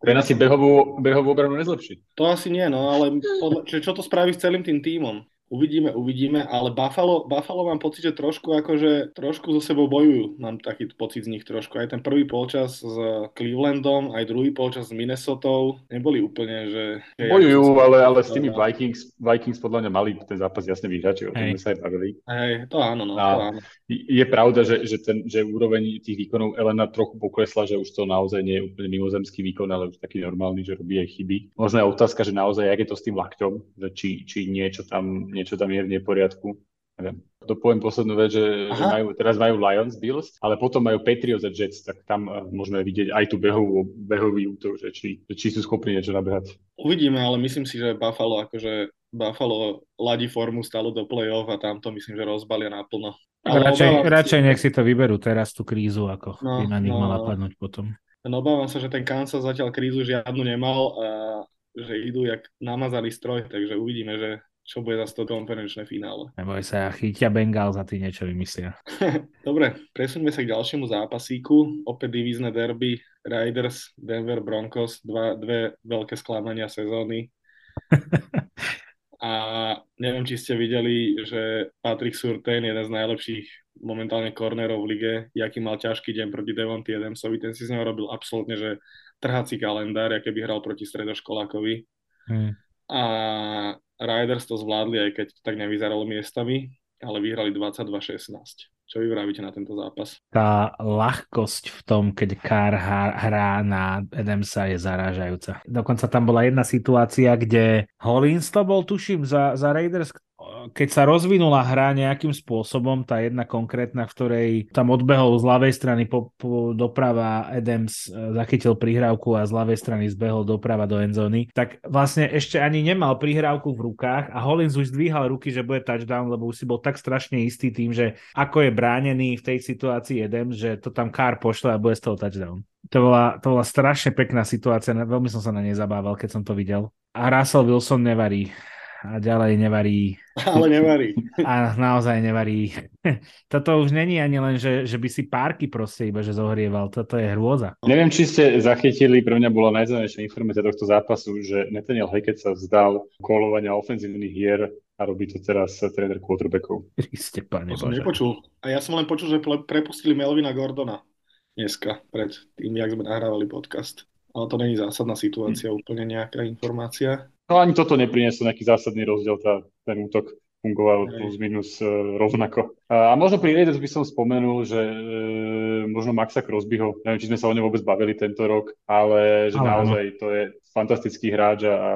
ten asi behovú, behovú obranu nezlepší. To asi nie, no ale podľa, čo, čo to spraví s celým tým týmom? Uvidíme, uvidíme, ale Buffalo, Buffalo mám pocit, že trošku akože, trošku so sebou bojujú. Mám taký pocit z nich trošku. Aj ten prvý polčas s Clevelandom, aj druhý polčas s Minnesotou neboli úplne, že... že bojujú, ale, ale s tými Vikings, Vikings podľa mňa mali ten zápas jasne vyhrať, o tom sa aj bavili. Hej, to áno, no, to áno. Je pravda, že, že, ten, že úroveň tých výkonov Elena trochu poklesla, že už to naozaj nie je úplne mimozemský výkon, ale už taký normálny, že robí aj chyby. Možno je otázka, že naozaj, jak je to s tým lakťom, že či, či niečo tam niečo tam je v neporiadku. Neviem. To poviem poslednú vec, že, že majú, teraz majú Lions, Bills, ale potom majú Patriots a Jets, tak tam uh, môžeme vidieť aj tu behovú, behový útok, že či, či sú schopní niečo nabehať. Uvidíme, ale myslím si, že Buffalo akože Buffalo ladí formu stále do play-off a tam to myslím, že rozbalia naplno. Ale radšej, radšej nech si to vyberú teraz tú krízu, ako no, by na nich no, mala padnúť potom. No obávam sa, že ten Kansas zatiaľ krízu žiadnu nemal a že idú jak namazaný stroj, takže uvidíme, že čo bude za to konferenčné finále. Neboj sa, chytia Bengal za tým niečo vymyslia. Dobre, presuňme sa k ďalšiemu zápasíku. Opäť divízne derby Riders, Denver Broncos, dva, dve veľké sklamania sezóny. A neviem, či ste videli, že Patrick Surtain, jeden z najlepších momentálne kornerov v lige, jaký mal ťažký deň proti Devonty Adamsovi, ten si z neho robil absolútne, že trhací kalendár, aké by hral proti stredoškolákovi. Hmm. A Riders to zvládli, aj keď tak nevyzeralo miestami, ale vyhrali 22-16. Čo vy vravíte na tento zápas? Tá ľahkosť v tom, keď Kár hrá na Adamsa je zarážajúca. Dokonca tam bola jedna situácia, kde Hollins to bol, tuším, za, za Raiders, keď sa rozvinula hra nejakým spôsobom, tá jedna konkrétna, v ktorej tam odbehol z ľavej strany po, po doprava Adams, e, zachytil prihrávku a z ľavej strany zbehol doprava do endzóny, tak vlastne ešte ani nemal prihrávku v rukách a Hollins už zdvíhal ruky, že bude touchdown, lebo už si bol tak strašne istý tým, že ako je bránený v tej situácii Adams, že to tam Kár pošle a bude z toho touchdown. To bola, to bola strašne pekná situácia, veľmi som sa na nej zabával, keď som to videl. A Russell Wilson nevarí a ďalej nevarí. Ale nevarí. A naozaj nevarí. Toto už není ani len, že, že by si párky proste iba, že zohrieval. Toto je hrôza. Neviem, či ste zachytili, pre mňa bola najzaujímavejšia informácia tohto zápasu, že Nathaniel Hackett sa vzdal kolovania ofenzívnych hier a robí to teraz tréner quarterbackov. Kriste, pane to som nepočul. A ja som len počul, že prepustili Melvina Gordona dneska, pred tým, jak sme nahrávali podcast. Ale to není zásadná situácia, hm. úplne nejaká informácia. No ani toto neprinieslo nejaký zásadný rozdiel, tá, ten útok fungoval plus minus uh, rovnako. A, a možno pri Raiders by som spomenul, že uh, možno Maxa Crosbyho, neviem, či sme sa o ňom vôbec bavili tento rok, ale že ale naozaj to je fantastický hráč a, a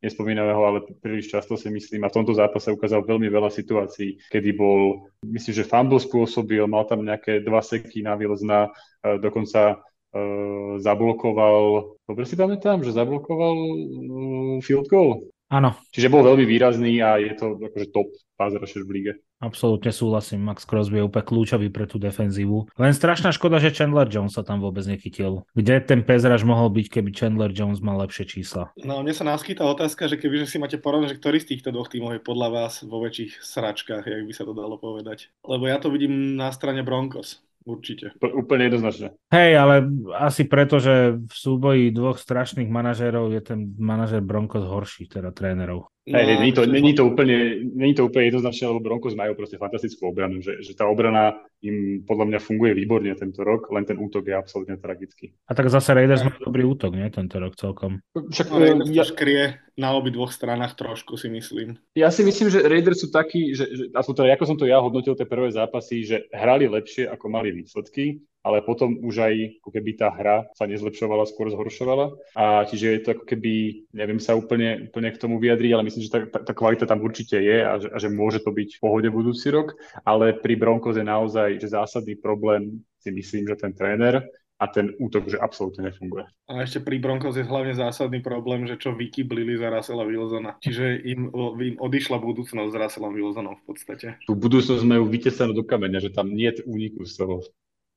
nespomíname ho, ale príliš často si myslím. A v tomto zápase ukázal veľmi veľa situácií, kedy bol, myslím, že fumble spôsobil, mal tam nejaké dva seky na výlezna, uh, dokonca uh, zablokoval, dobre si pamätám, že zablokoval uh, field goal. Áno. Čiže bol veľmi výrazný a je to akože top pass rusher v lige. Absolútne súhlasím, Max Crosby je úplne kľúčový pre tú defenzívu. Len strašná škoda, že Chandler Jones sa tam vôbec nechytil. Kde ten pezraž mohol byť, keby Chandler Jones mal lepšie čísla? No, mne sa naskytá otázka, že keby že si máte porovnať, že ktorý z týchto dvoch tímov je podľa vás vo väčších sračkách, jak by sa to dalo povedať. Lebo ja to vidím na strane Broncos určite. Úplne jednoznačne. Hej, ale asi preto, že v súboji dvoch strašných manažérov je ten manažér Broncos horší, teda trénerov. No, hey, není, to, není, to úplne, není to úplne jednoznačne, lebo Broncos majú proste fantastickú obranu, že, že tá obrana im podľa mňa funguje výborne tento rok, len ten útok je absolútne tragický. A tak zase Raiders má dobrý útok, nie, tento rok celkom. Však no, Raiders ja... skrie na obi dvoch stranách trošku, si myslím. Ja si myslím, že Raiders sú takí, že, že teda, ako som to ja hodnotil tie prvé zápasy, že hrali lepšie, ako mali výsledky, ale potom už aj ako keby tá hra sa nezlepšovala, skôr zhoršovala. A čiže je to ako keby, neviem sa úplne, úplne k tomu vyjadriť, ale myslím, že tá, tá, tá kvalita tam určite je a že, a že môže to byť v pohode budúci rok, ale pri Broncos je naozaj že zásadný problém si myslím, že ten tréner a ten útok, že absolútne nefunguje. A ešte pri Broncos je hlavne zásadný problém, že čo vykyblili za Russella Wilsona. Čiže im, im odišla budúcnosť s Russellom Wilsonom v podstate. Tú budúcnosť majú vytesanú do kameňa, že tam nie je úniku z toho.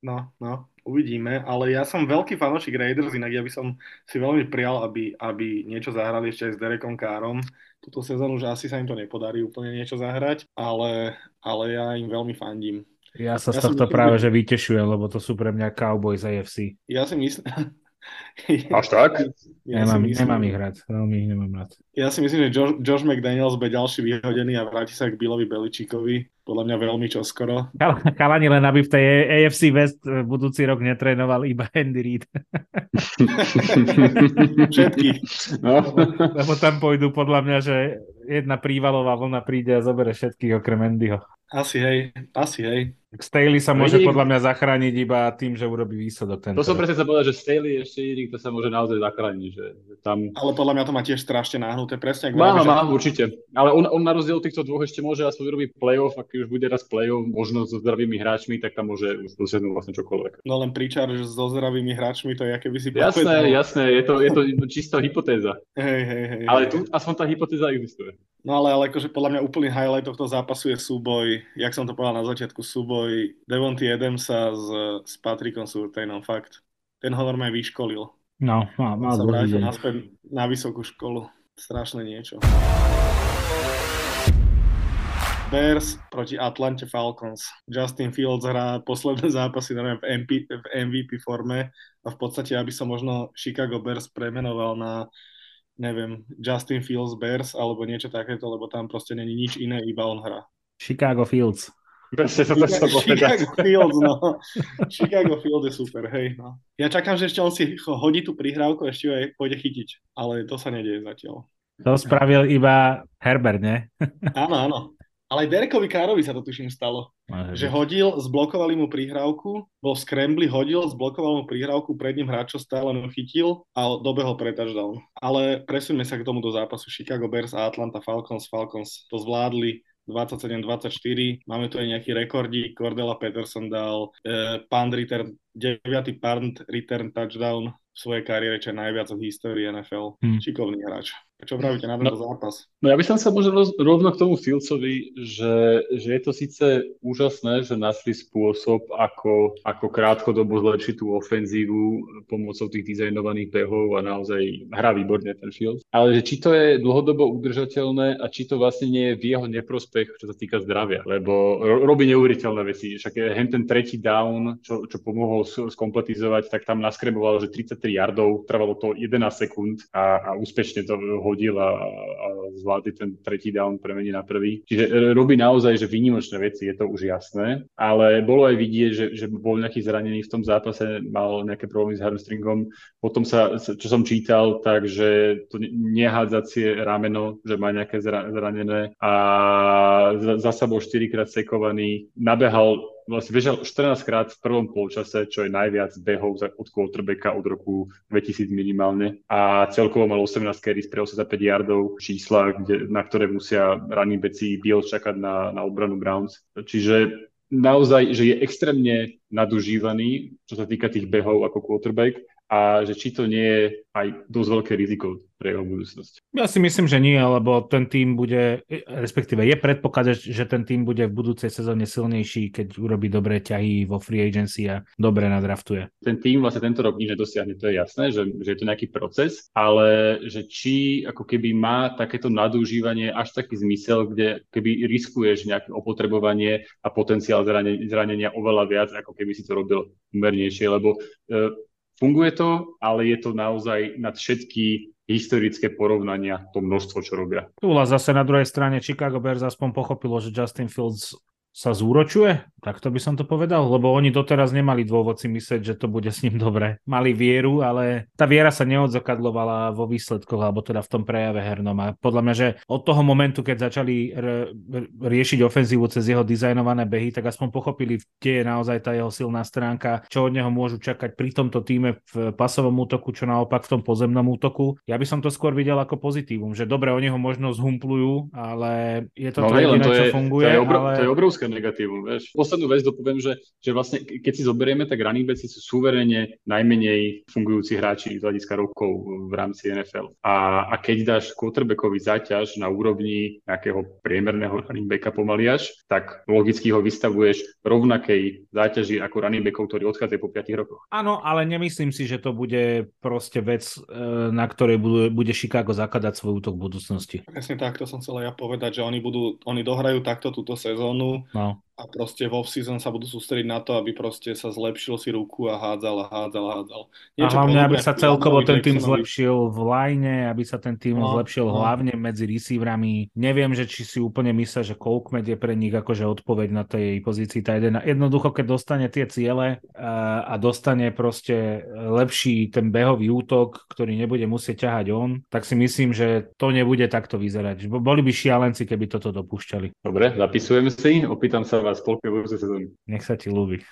No, no, uvidíme, ale ja som veľký fanošik Raiders, inak ja by som si veľmi prijal, aby, aby niečo zahrali ešte aj s Derekom Károm. Túto sezónu, že asi sa im to nepodarí úplne niečo zahrať, ale, ale ja im veľmi fandím. Ja sa ja z tohto práve, že vytešujem, lebo to sú pre mňa Cowboys AFC. Ja si myslím... Až tak? Ja nemám, myslím, nemám ich rád, veľmi ich nemám rád. Ja si myslím, že Josh, Josh McDaniels bude ďalší vyhodený a vráti sa k Billovi Beličíkovi. Podľa mňa veľmi čoskoro. Kalani len aby v tej AFC West budúci rok netrénoval iba Andy Reid. Všetky. No. Lebo tam pôjdu podľa mňa, že jedna prívalová vlna príde a zobere všetkých okrem Andyho. Asi hej, asi hej. Staley sa môže Vidík. podľa mňa zachrániť iba tým, že urobí výsledok. Tento. To som presne sa povedal, že Staley je ešte jediný, kto sa môže naozaj zachrániť. Že, že tam... Ale podľa mňa to má tiež strašne náhnuté, presne. Má, má, má, určite. Ale on, on na rozdiel od týchto dvoch ešte môže aspoň urobiť play-off, ak už bude raz play-off, možno so zdravými hráčmi, tak tam môže dosiahnuť vlastne čokoľvek. No len príčar, že so zdravými hráčmi, to je aké by si Jasné, povedal. jasné, je to, je to čistá hypotéza. Hej, hej, hej. Ale tu aspoň tá hypotéza existuje. No ale, ale akože podľa mňa úplný highlight tohto zápasu je súboj, jak som to povedal na začiatku, súboj Devonty Adamsa s, s Patrickom Surtainom, fakt. Ten ho normálne vyškolil. No, má, má sa vrátil naspäť na vysokú školu. Strašné niečo. Bears proti Atlante Falcons. Justin Fields hrá posledné zápasy v, MP, v MVP forme a v podstate, aby som možno Chicago Bears premenoval na neviem, Justin Fields Bears alebo niečo takéto, lebo tam proste není nič iné, iba on hrá. Chicago Fields. Presne to Chicago, Chicago Fields, no. Chicago Fields je super, hej, no. Ja čakám, že ešte on si hodí tú prihrávku a ešte ju aj pôjde chytiť, ale to sa nedieje zatiaľ. To spravil iba Herbert, ne? áno, áno. Ale aj Derekovi Károvi sa to tuším stalo. Aha, že hodil, zblokovali mu prihrávku, bol v scrambli, hodil, zblokoval mu prihrávku, pred ním hráč, čo stále mu chytil a dobehol pre touchdown. Ale presuňme sa k tomu do zápasu Chicago Bears a Atlanta Falcons. Falcons to zvládli 27-24. Máme tu aj nejaký rekordík. Cordella Peterson dal eh, punt return, 9. punt return touchdown v svojej kariére, čo je najviac v histórii NFL. Hmm. Šikovný hráč. Čo pravíte na tento no, zápas? No ja by som sa možno rovno k tomu Filcovi, že, že je to síce úžasné, že našli spôsob, ako, ako krátkodobo zlepšiť tú ofenzívu pomocou tých dizajnovaných behov a naozaj hrá výborne ten Fields. Ale že či to je dlhodobo udržateľné a či to vlastne nie je v jeho neprospech, čo sa týka zdravia. Lebo robí neuveriteľné veci. Však je ten tretí down, čo, čo pomohol skompletizovať, tak tam naskreboval, že 33 yardov, trvalo to 11 sekúnd a, a úspešne to hodil a, a zvládli ten tretí down premeniť na prvý. Čiže e, robí naozaj, že výnimočné veci, je to už jasné, ale bolo aj vidieť, že, že bol nejaký zranený v tom zápase, mal nejaké problémy s hamstringom. Potom sa, čo som čítal, takže to nehádzacie rameno, že má nejaké zranené a zasa bol 4 krát sekovaný, nabehal vlastne bežal 14 krát v prvom polčase, čo je najviac behov od quarterbacka od roku 2000 minimálne. A celkovo mal 18 carries pre 85 yardov. Čísla, kde, na ktoré musia running backi Bills čakať na, na obranu Browns. Čiže naozaj, že je extrémne nadužívaný, čo sa týka tých behov ako quarterback a že či to nie je aj dosť veľké riziko pre jeho budúcnosť. Ja si myslím, že nie, lebo ten tým bude, respektíve je predpoklad, že ten tým bude v budúcej sezóne silnejší, keď urobí dobré ťahy vo free agency a dobre nadraftuje. Ten tým vlastne tento rok nič nedosiahne, to je jasné, že, že je to nejaký proces, ale že či ako keby má takéto nadúžívanie až taký zmysel, kde keby riskuješ nejaké opotrebovanie a potenciál zranenia, zranenia oveľa viac, ako keby si to robil umernejšie, lebo e, Funguje to, ale je to naozaj nad všetky historické porovnania, to množstvo, čo robia. Tu zase na druhej strane Chicago Bears aspoň pochopilo, že Justin Fields sa zúročuje, tak to by som to povedal, lebo oni doteraz nemali dôvod si myslieť, že to bude s ním dobre. Mali vieru, ale tá viera sa neodzakadlovala vo výsledkoch, alebo teda v tom prejave hernom. A podľa mňa, že od toho momentu, keď začali r- r- riešiť ofenzívu cez jeho dizajnované behy, tak aspoň pochopili, kde je naozaj tá jeho silná stránka, čo od neho môžu čakať pri tomto týme v pasovom útoku, čo naopak v tom pozemnom útoku. Ja by som to skôr videl ako pozitívum, že dobre, oni ho možno zhumplujú, ale je to no, to jediné, čo je, funguje. To je, obro, ale... to je obrovské negatívum. Vieš. Poslednú vec dopoviem, že, že vlastne keď si zoberieme, tak running backs sú súverene najmenej fungujúci hráči z hľadiska rokov v rámci NFL. A, a keď dáš quarterbackovi záťaž na úrovni nejakého priemerného running backa pomaly až, tak logicky ho vystavuješ rovnakej záťaži ako running backov, ktorí odchádzajú po 5 rokoch. Áno, ale nemyslím si, že to bude proste vec, e, na ktorej bude, bude Chicago zakladať svoj útok v budúcnosti. Presne tak, to som chcel ja povedať, že oni budú, oni dohrajú takto túto sezónu no a proste v off-season sa budú sústrediť na to, aby proste sa zlepšil si ruku a hádzal a hádzal a hádzal. Niečo a hlavne, aby sa celkovo ten tým zlepšil v line, aby sa ten tým no, zlepšil no. hlavne medzi receiverami. Neviem, že či si úplne myslia, že Kolkmed je pre nich akože odpoveď na tej pozícii. Tá jeden, jednoducho, keď dostane tie ciele a, a dostane proste lepší ten behový útok, ktorý nebude musieť ťahať on, tak si myslím, že to nebude takto vyzerať. Boli by šialenci, keby toto dopúšťali. Dobre, zapisujeme si. Opýtam sa vás spolke budúcej sezóny. Nech sa ti ľúbi.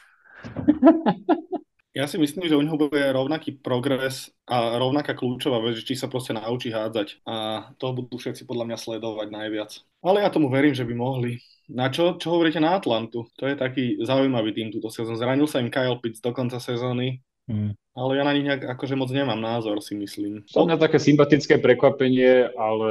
Ja si myslím, že u neho bude rovnaký progres a rovnaká kľúčová vec, či sa proste naučí hádzať. A to budú všetci podľa mňa sledovať najviac. Ale ja tomu verím, že by mohli. Na čo, čo hovoríte na Atlantu? To je taký zaujímavý tým túto sezónu. Zranil sa im Kyle Pitts do konca sezóny. Mm. Ale ja na nich nejak akože moc nemám názor, si myslím. Som na také sympatické prekvapenie, ale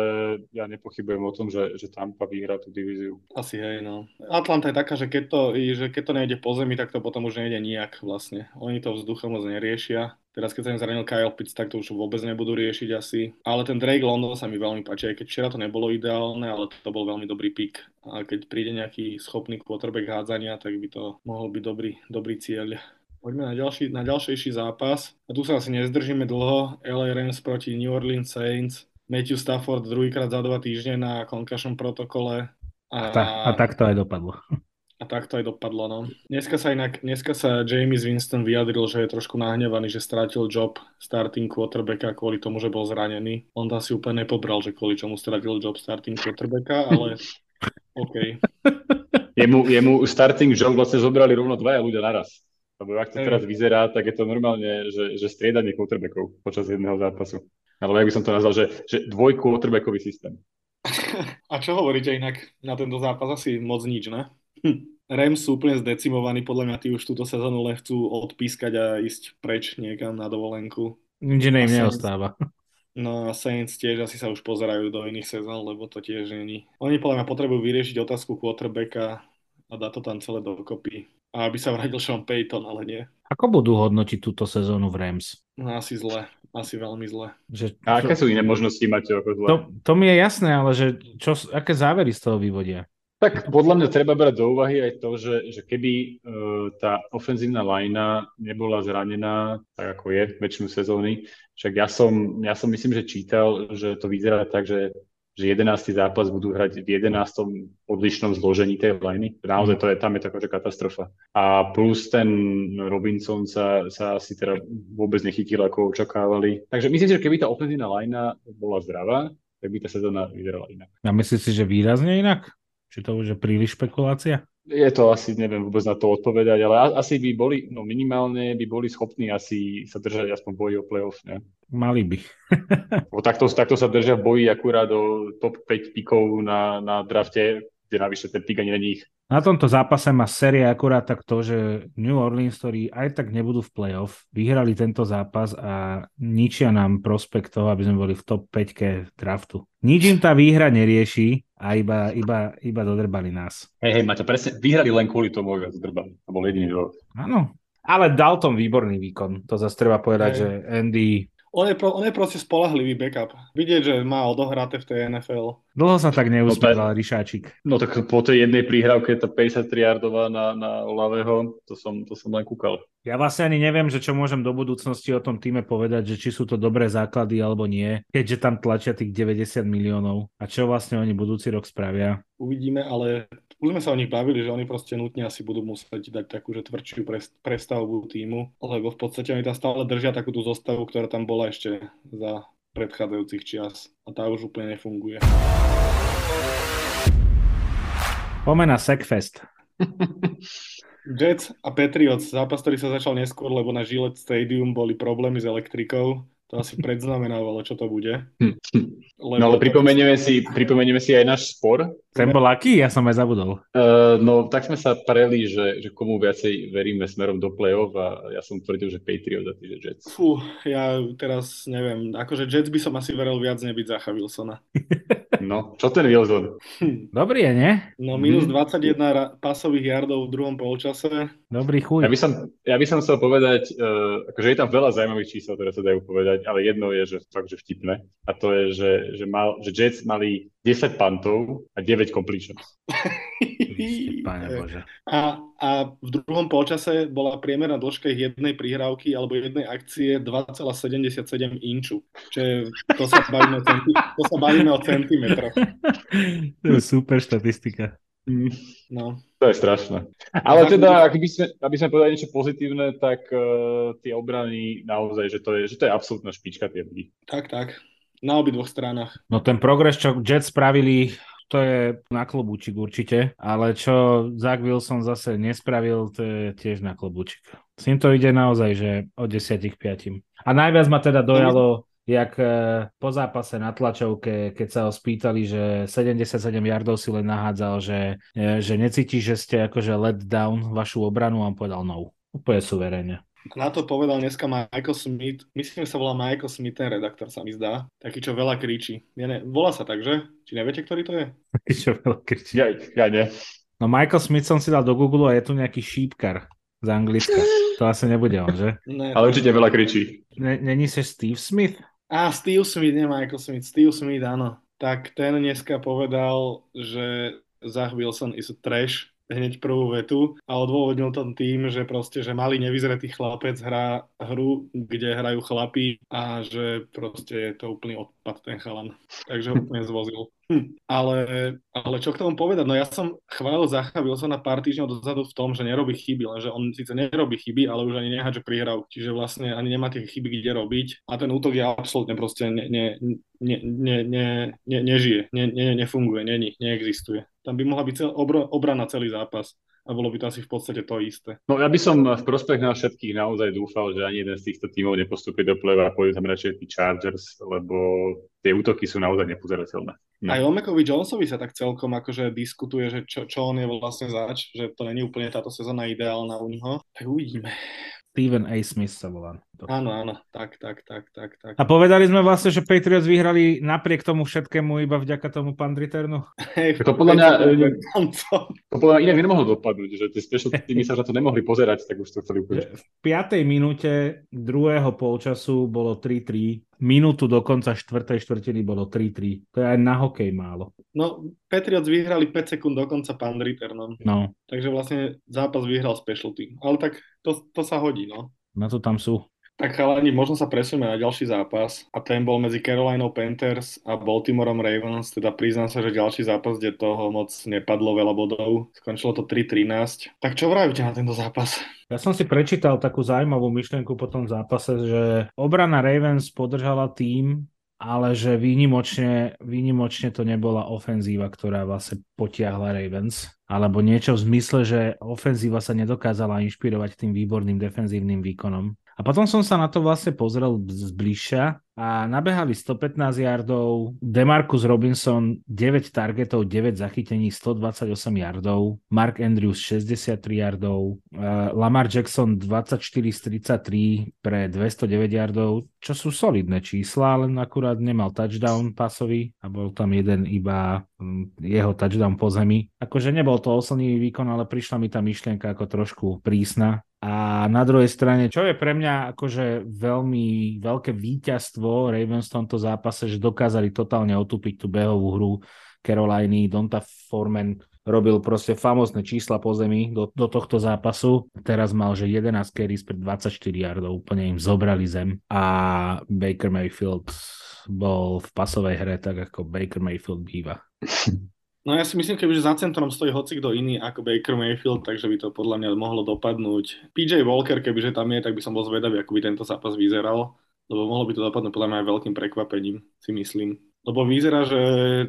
ja nepochybujem o tom, že, že Tampa vyhrá tú divíziu. Asi hej, no. Atlanta je taká, že keď to, že keď to nejde po zemi, tak to potom už nejde nijak vlastne. Oni to vzduchom moc neriešia. Teraz keď sa im zranil Kyle Pitts, tak to už vôbec nebudú riešiť asi. Ale ten Drake London sa mi veľmi páči, aj keď včera to nebolo ideálne, ale to bol veľmi dobrý pik. A keď príde nejaký schopný quarterback hádzania, tak by to mohol byť dobrý, dobrý cieľ. Poďme na, ďalší, na ďalšejší zápas. A tu sa asi nezdržíme dlho. LA Rams proti New Orleans Saints. Matthew Stafford druhýkrát za dva týždne na concussion protokole. A, a, a tak to aj dopadlo. A tak to aj dopadlo, no. Dneska sa inak, dneska sa James Winston vyjadril, že je trošku nahnevaný, že strátil job starting quarterbacka kvôli tomu, že bol zranený. On to asi úplne nepobral, že kvôli čomu strátil job starting quarterbacka, ale OK. Jemu, jemu starting job vlastne zobrali rovno dvaja ľudia naraz. Lebo ak to teraz vyzerá, tak je to normálne, že, že striedanie quarterbackov počas jedného zápasu. Alebo jak by som to nazval, že, že dvoj quarterbackový systém. A čo hovoríte inak na tento zápas? Asi moc nič, ne? Hm. Rams sú úplne zdecimovaní, podľa mňa tí už túto sezónu len chcú odpískať a ísť preč niekam na dovolenku. Nič iné im neostáva. No a Saints tiež asi sa už pozerajú do iných sezón, lebo to tiež není. Oni podľa mňa potrebujú vyriešiť otázku quarterbacka a dá to tam celé dokopy a aby sa vrátil Sean Payton, ale nie. Ako budú hodnotiť túto sezónu v Rams? No asi zle, asi veľmi zle. Že, a aké sú iné možnosti, mať ako zle? To, to mi je jasné, ale že čo, aké závery z toho vyvodia? Tak podľa mňa treba brať do úvahy aj to, že, že keby uh, tá ofenzívna lajna nebola zranená, tak ako je väčšinu sezóny, však ja som, ja som myslím, že čítal, že to vyzerá tak, že že 11. zápas budú hrať v 11. odlišnom zložení tej liney. Naozaj to je, tam je to akože katastrofa. A plus ten Robinson sa, sa asi teda vôbec nechytil, ako očakávali. Takže myslím si, že keby tá ofenzívna linea bola zdravá, tak by tá sezóna vyzerala inak. A myslíš si, že výrazne inak? Či to už je príliš špekulácia? Je to asi, neviem vôbec na to odpovedať, ale asi by boli, no minimálne by boli schopní asi sa držať aspoň boji o playoff, ne? Mali by. Bo takto, takto sa držia v boji akurát do top 5 pikov na, na drafte, kde navyše ten pik ani není ich. Na tomto zápase má série akurát tak to, že New Orleans, ktorí aj tak nebudú v playoff, vyhrali tento zápas a ničia nám prospekt toho, aby sme boli v top 5 draftu. Nič im tá výhra nerieši a iba, iba, iba dodrbali nás. Hej, hej, máte presne, vyhrali len kvôli tomu, že dodrbali. To bol jediný dôvod. Áno, ale dal tom výborný výkon. To zase treba povedať, hej. že Andy on je, pro, on je proste spolahlivý backup. Vidieť, že má odohraté v tej NFL. Dlho sa tak neusmieval no, Ryšáčik. No tak po tej jednej príhrávke, tá 53 yardová na, na Olavého, to som, to som len kúkal. Ja vlastne ani neviem, že čo môžem do budúcnosti o tom týme povedať, že či sú to dobré základy alebo nie, keďže tam tlačia tých 90 miliónov a čo vlastne oni budúci rok spravia. Uvidíme, ale už sme sa o nich bavili, že oni proste nutne asi budú musieť dať takú, že tvrdšiu prestavbu týmu, lebo v podstate oni tam stále držia takú tú zostavu, ktorá tam bola ešte za predchádzajúcich čias a tá už úplne nefunguje. Pomena Sekfest. Jets a Patriots, zápas, ktorý sa začal neskôr, lebo na Gillette Stadium boli problémy s elektrikou. To asi predznamenávalo, čo to bude. Lebo no ale pripomenieme si, pripomenieme si aj náš spor. Ten bol aký? Ja som aj zabudol. Uh, no tak sme sa preli, že, že komu viacej veríme smerom do play-off a ja som tvrdil, že Patriots a ty, že Jets. Fú, ja teraz neviem. Akože Jets by som asi veril viac nebyť Zacha Wilsona. No, čo ten Wilson? Dobrý je, nie? No, minus 21 ra- pasových yardov v druhom polčase. Dobrý chuj. Ja by som, ja by som chcel povedať, uh, akože je tam veľa zaujímavých čísel, ktoré sa dajú povedať, ale jedno je, že fakt, že vtipné. A to je, že, že, mal, že Jets mali 10 pantov a 9 completions. Pane Bože. A, a v druhom polčase bola priemerná dĺžka jednej prihrávky alebo jednej akcie 2,77 inču. Čiže to sa bavíme o, centi- to sa bavíme o centimetroch. To je super štatistika. Mm, no. To je strašné. Ale teda, ak by sme, aby sme povedali niečo pozitívne, tak uh, tie obrany naozaj, že to je, že to je absolútna špička tie ľudí. Tak, tak. Na obidvoch stranách. No ten progres, čo Jets spravili, to je na klobúčik určite, ale čo Zach Wilson zase nespravil, to je tiež na klobúčik. S ním to ide naozaj, že od 10 k 5. A najviac ma teda dojalo, jak eh, po zápase na tlačovke, keď sa ho spýtali, že 77 yardov si len nahádzal, že, eh, že necíti, že ste akože let down vašu obranu a on povedal no. Úplne suverene. Na to povedal dneska Michael Smith, myslím, že sa volá Michael Smith, ten redaktor sa mi zdá, taký, čo veľa kričí. Ja ne, volá sa tak, že? Či neviete, ktorý to je? Taký, čo veľa kričí. Ja, ja nie. No Michael Smith som si dal do Google a je tu nejaký šípkar z Anglicka. To asi nebude on, že? Ne, Ale určite veľa kričí. Není sa Steve Smith? Á, Steve Smith, nie Michael Smith, Steve Smith, áno. Tak ten dneska povedal, že Zach Wilson is a trash, hneď prvú vetu a odôvodnil to tým, že proste, že malý nevyzretý chlapec hrá hru, kde hrajú chlapí a že proste je to úplný odpad ten chalan. Takže ho úplne zvozil. Hm. Ale, ale čo k tomu povedať? No ja som chválil Zacha Wilsona pár týždňov dozadu v tom, že nerobí chyby, lenže on síce nerobí chyby, ale už ani nehádže prihrav, čiže vlastne ani nemá tie chyby kde robiť a ten útok je absolútne proste ne, ne, ne, ne, ne, ne, nežije, ne, ne, nefunguje, není, neexistuje. Tam by mohla byť cel, obro, obrana celý zápas a bolo by to asi v podstate to isté. No ja by som v prospech nás všetkých naozaj dúfal, že ani jeden z týchto tímov nepostupí do play a pôjdu tam radšej tí Chargers, lebo tie útoky sú naozaj nepozerateľné. No. Aj o Mekovi Jonesovi sa tak celkom akože diskutuje, že čo, čo on je vlastne zač, že to není úplne táto sezóna ideálna u neho. Tak uvidíme. Steven A. Smith sa volá. Áno, áno, tak, tak, tak, tak, tak. A povedali sme vlastne, že Patriots vyhrali napriek tomu všetkému iba vďaka tomu pandriternu? Hej, To podľa mňa, to podľa mňa inak nemohlo dopadnúť, že tie special týmy sa na to nemohli pozerať, tak už to chceli ukončiť. V 5. minúte druhého polčasu bolo 3-3, minútu do konca štvrtej štvrtiny bolo 3-3. To je aj na hokej málo. No, Patriots vyhrali 5 sekúnd do konca pán returnom. No, Takže vlastne zápas vyhral special team. Ale tak to, to sa hodí, no. na to tam sú. Tak chalani, možno sa presunieme na ďalší zápas a ten bol medzi Carolinou Panthers a Baltimoreom Ravens, teda priznám sa, že ďalší zápas, kde toho moc nepadlo veľa bodov, skončilo to 3-13. Tak čo vravíte na tento zápas? Ja som si prečítal takú zaujímavú myšlienku po tom zápase, že obrana Ravens podržala tým, ale že výnimočne, výnimočne to nebola ofenzíva, ktorá vlastne potiahla Ravens, alebo niečo v zmysle, že ofenzíva sa nedokázala inšpirovať tým výborným defenzívnym výkonom. A potom som sa na to vlastne pozrel zbližša a nabehali 115 yardov, Demarcus Robinson 9 targetov, 9 zachytení, 128 yardov, Mark Andrews 63 yardov, uh, Lamar Jackson 24 z 33 pre 209 yardov, čo sú solidné čísla, len akurát nemal touchdown pasový a bol tam jeden iba um, jeho touchdown po zemi. Akože nebol to oslnivý výkon, ale prišla mi tá myšlienka ako trošku prísna, a na druhej strane, čo je pre mňa akože veľmi veľké víťazstvo Ravens v tomto zápase, že dokázali totálne otupiť tú behovú hru Caroliny, Donta Foreman robil proste famózne čísla po zemi do, do tohto zápasu. Teraz mal, že 11 carries pre 24 yardov, úplne im zobrali zem a Baker Mayfield bol v pasovej hre tak, ako Baker Mayfield býva. No ja si myslím, že za centrom stojí hoci kto iný ako Baker Mayfield, takže by to podľa mňa mohlo dopadnúť. PJ Walker, kebyže tam je, tak by som bol zvedavý, ako by tento zápas vyzeral, lebo mohlo by to dopadnúť podľa mňa aj veľkým prekvapením, si myslím. Lebo vyzerá, že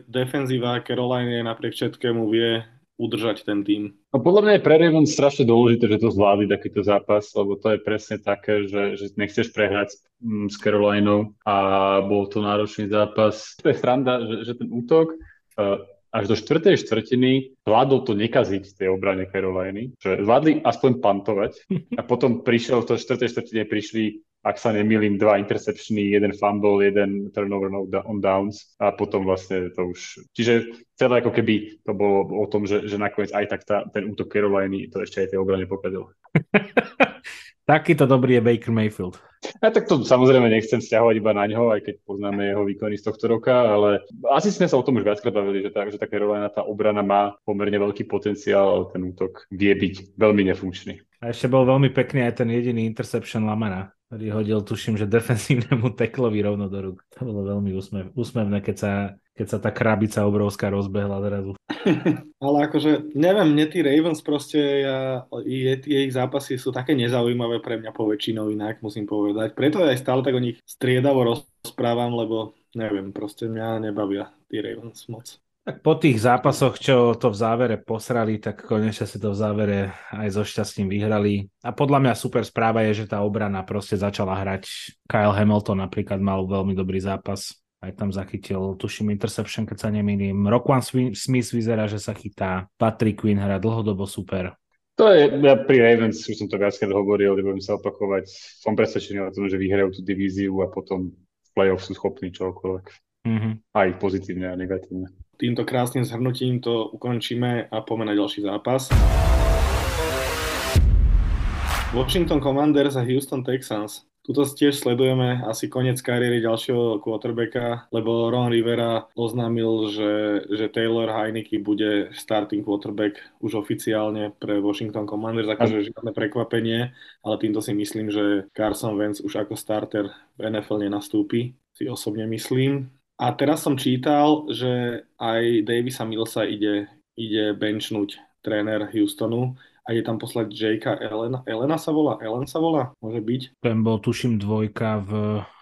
defenzíva Caroline napriek všetkému vie udržať ten tým. No podľa mňa je pre Ravens strašne dôležité, že to zvládli takýto zápas, lebo to je presne také, že, že nechceš prehrať mm, s Carolinou a bol to náročný zápas. To je sranda, že, že ten útok uh, až do štvrtej štvrtiny zvládol to nekaziť v tej obrane Caroliny, že zvládli aspoň pantovať. A potom prišiel, to štvrtej štvrtine prišli, ak sa nemýlim, dva interceptiony, jeden fumble, jeden turnover on downs a potom vlastne to už... Čiže celé ako keby to bolo o tom, že, že nakoniec aj tak tá, ten útok Caroliny to ešte aj tej obrane pokazil. Takýto dobrý je Baker Mayfield. Ja tak to samozrejme nechcem stiahovať iba na ňo, aj keď poznáme jeho výkony z tohto roka, ale asi sme sa o tom už viackrát bavili, že tá, že tá Carolina, tá obrana má pomerne veľký potenciál, ale ten útok vie byť veľmi nefunkčný. A ešte bol veľmi pekný aj ten jediný interception Lamana, ktorý tuším, že defensívnemu teklovi rovno do rúk. To bolo veľmi úsmev, úsmevné, keď sa keď sa tá krabica obrovská rozbehla zrazu. Ale akože, neviem, mne tí Ravens proste, ja, je, tie ich zápasy sú také nezaujímavé pre mňa po väčšinou inak, musím povedať. Preto aj stále tak o nich striedavo rozprávam, lebo neviem, proste mňa nebavia tí Ravens moc. Tak po tých zápasoch, čo to v závere posrali, tak konečne si to v závere aj so šťastím vyhrali. A podľa mňa super správa je, že tá obrana proste začala hrať. Kyle Hamilton napríklad mal veľmi dobrý zápas aj tam zachytil, tuším, interception, keď sa nemýlim. Rockwan Smith vyzerá, že sa chytá. Patrick Quinn hrá dlhodobo super. To je, ja pri Ravens už som to viackrát hovoril, nebudem sa opakovať. Som presvedčený o tom, že vyhrajú tú divíziu a potom v play-off sú schopní čokoľvek. Mm-hmm. Aj pozitívne a negatívne. Týmto krásnym zhrnutím to ukončíme a poďme na ďalší zápas. Washington Commanders a Houston Texans. Tuto tiež sledujeme asi koniec kariéry ďalšieho quarterbacka, lebo Ron Rivera oznámil, že, že Taylor Heineke bude starting quarterback už oficiálne pre Washington Commanders, akože žiadne prekvapenie, ale týmto si myslím, že Carson Wentz už ako starter v NFL nenastúpi, si osobne myslím. A teraz som čítal, že aj Davisa Millsa ide, ide benchnúť tréner Houstonu a je tam poslať Jakea Elena. Elena sa volá? Ellen sa volá? Môže byť? Ten bol, tuším, dvojka v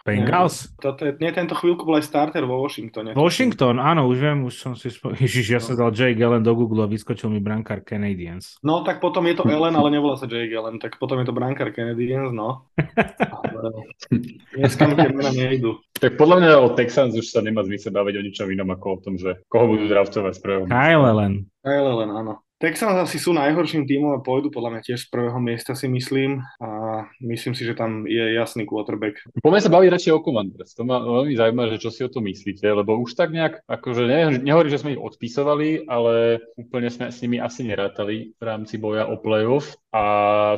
Bengals? Nie, toto je, nie, tento chvíľku bol aj starter vo Washingtone. Washington, áno, už viem, už som si spo... Ježiš, ja som dal Jake Allen do Google a vyskočil mi brankár Canadiens. No, tak potom je to Ellen, ale nevolá sa Jake Allen, tak potom je to brankár Canadiens, no. dneska mi tie mena nejdu. Tak podľa mňa o Texans už sa nemá zmysel baviť o ničom inom ako o tom, že koho budú draftovať z prvého. Kyle Allen. Kyle Allen, áno. Texans asi sú najhorším tímom a pôjdu podľa mňa tiež z prvého miesta si myslím a myslím si, že tam je jasný quarterback. Poďme sa baviť radšej o Commanders. To ma veľmi zaujíma, že čo si o to myslíte, lebo už tak nejak, akože ne, nehovorím, že sme ich odpisovali, ale úplne sme s nimi asi nerátali v rámci boja o playoff a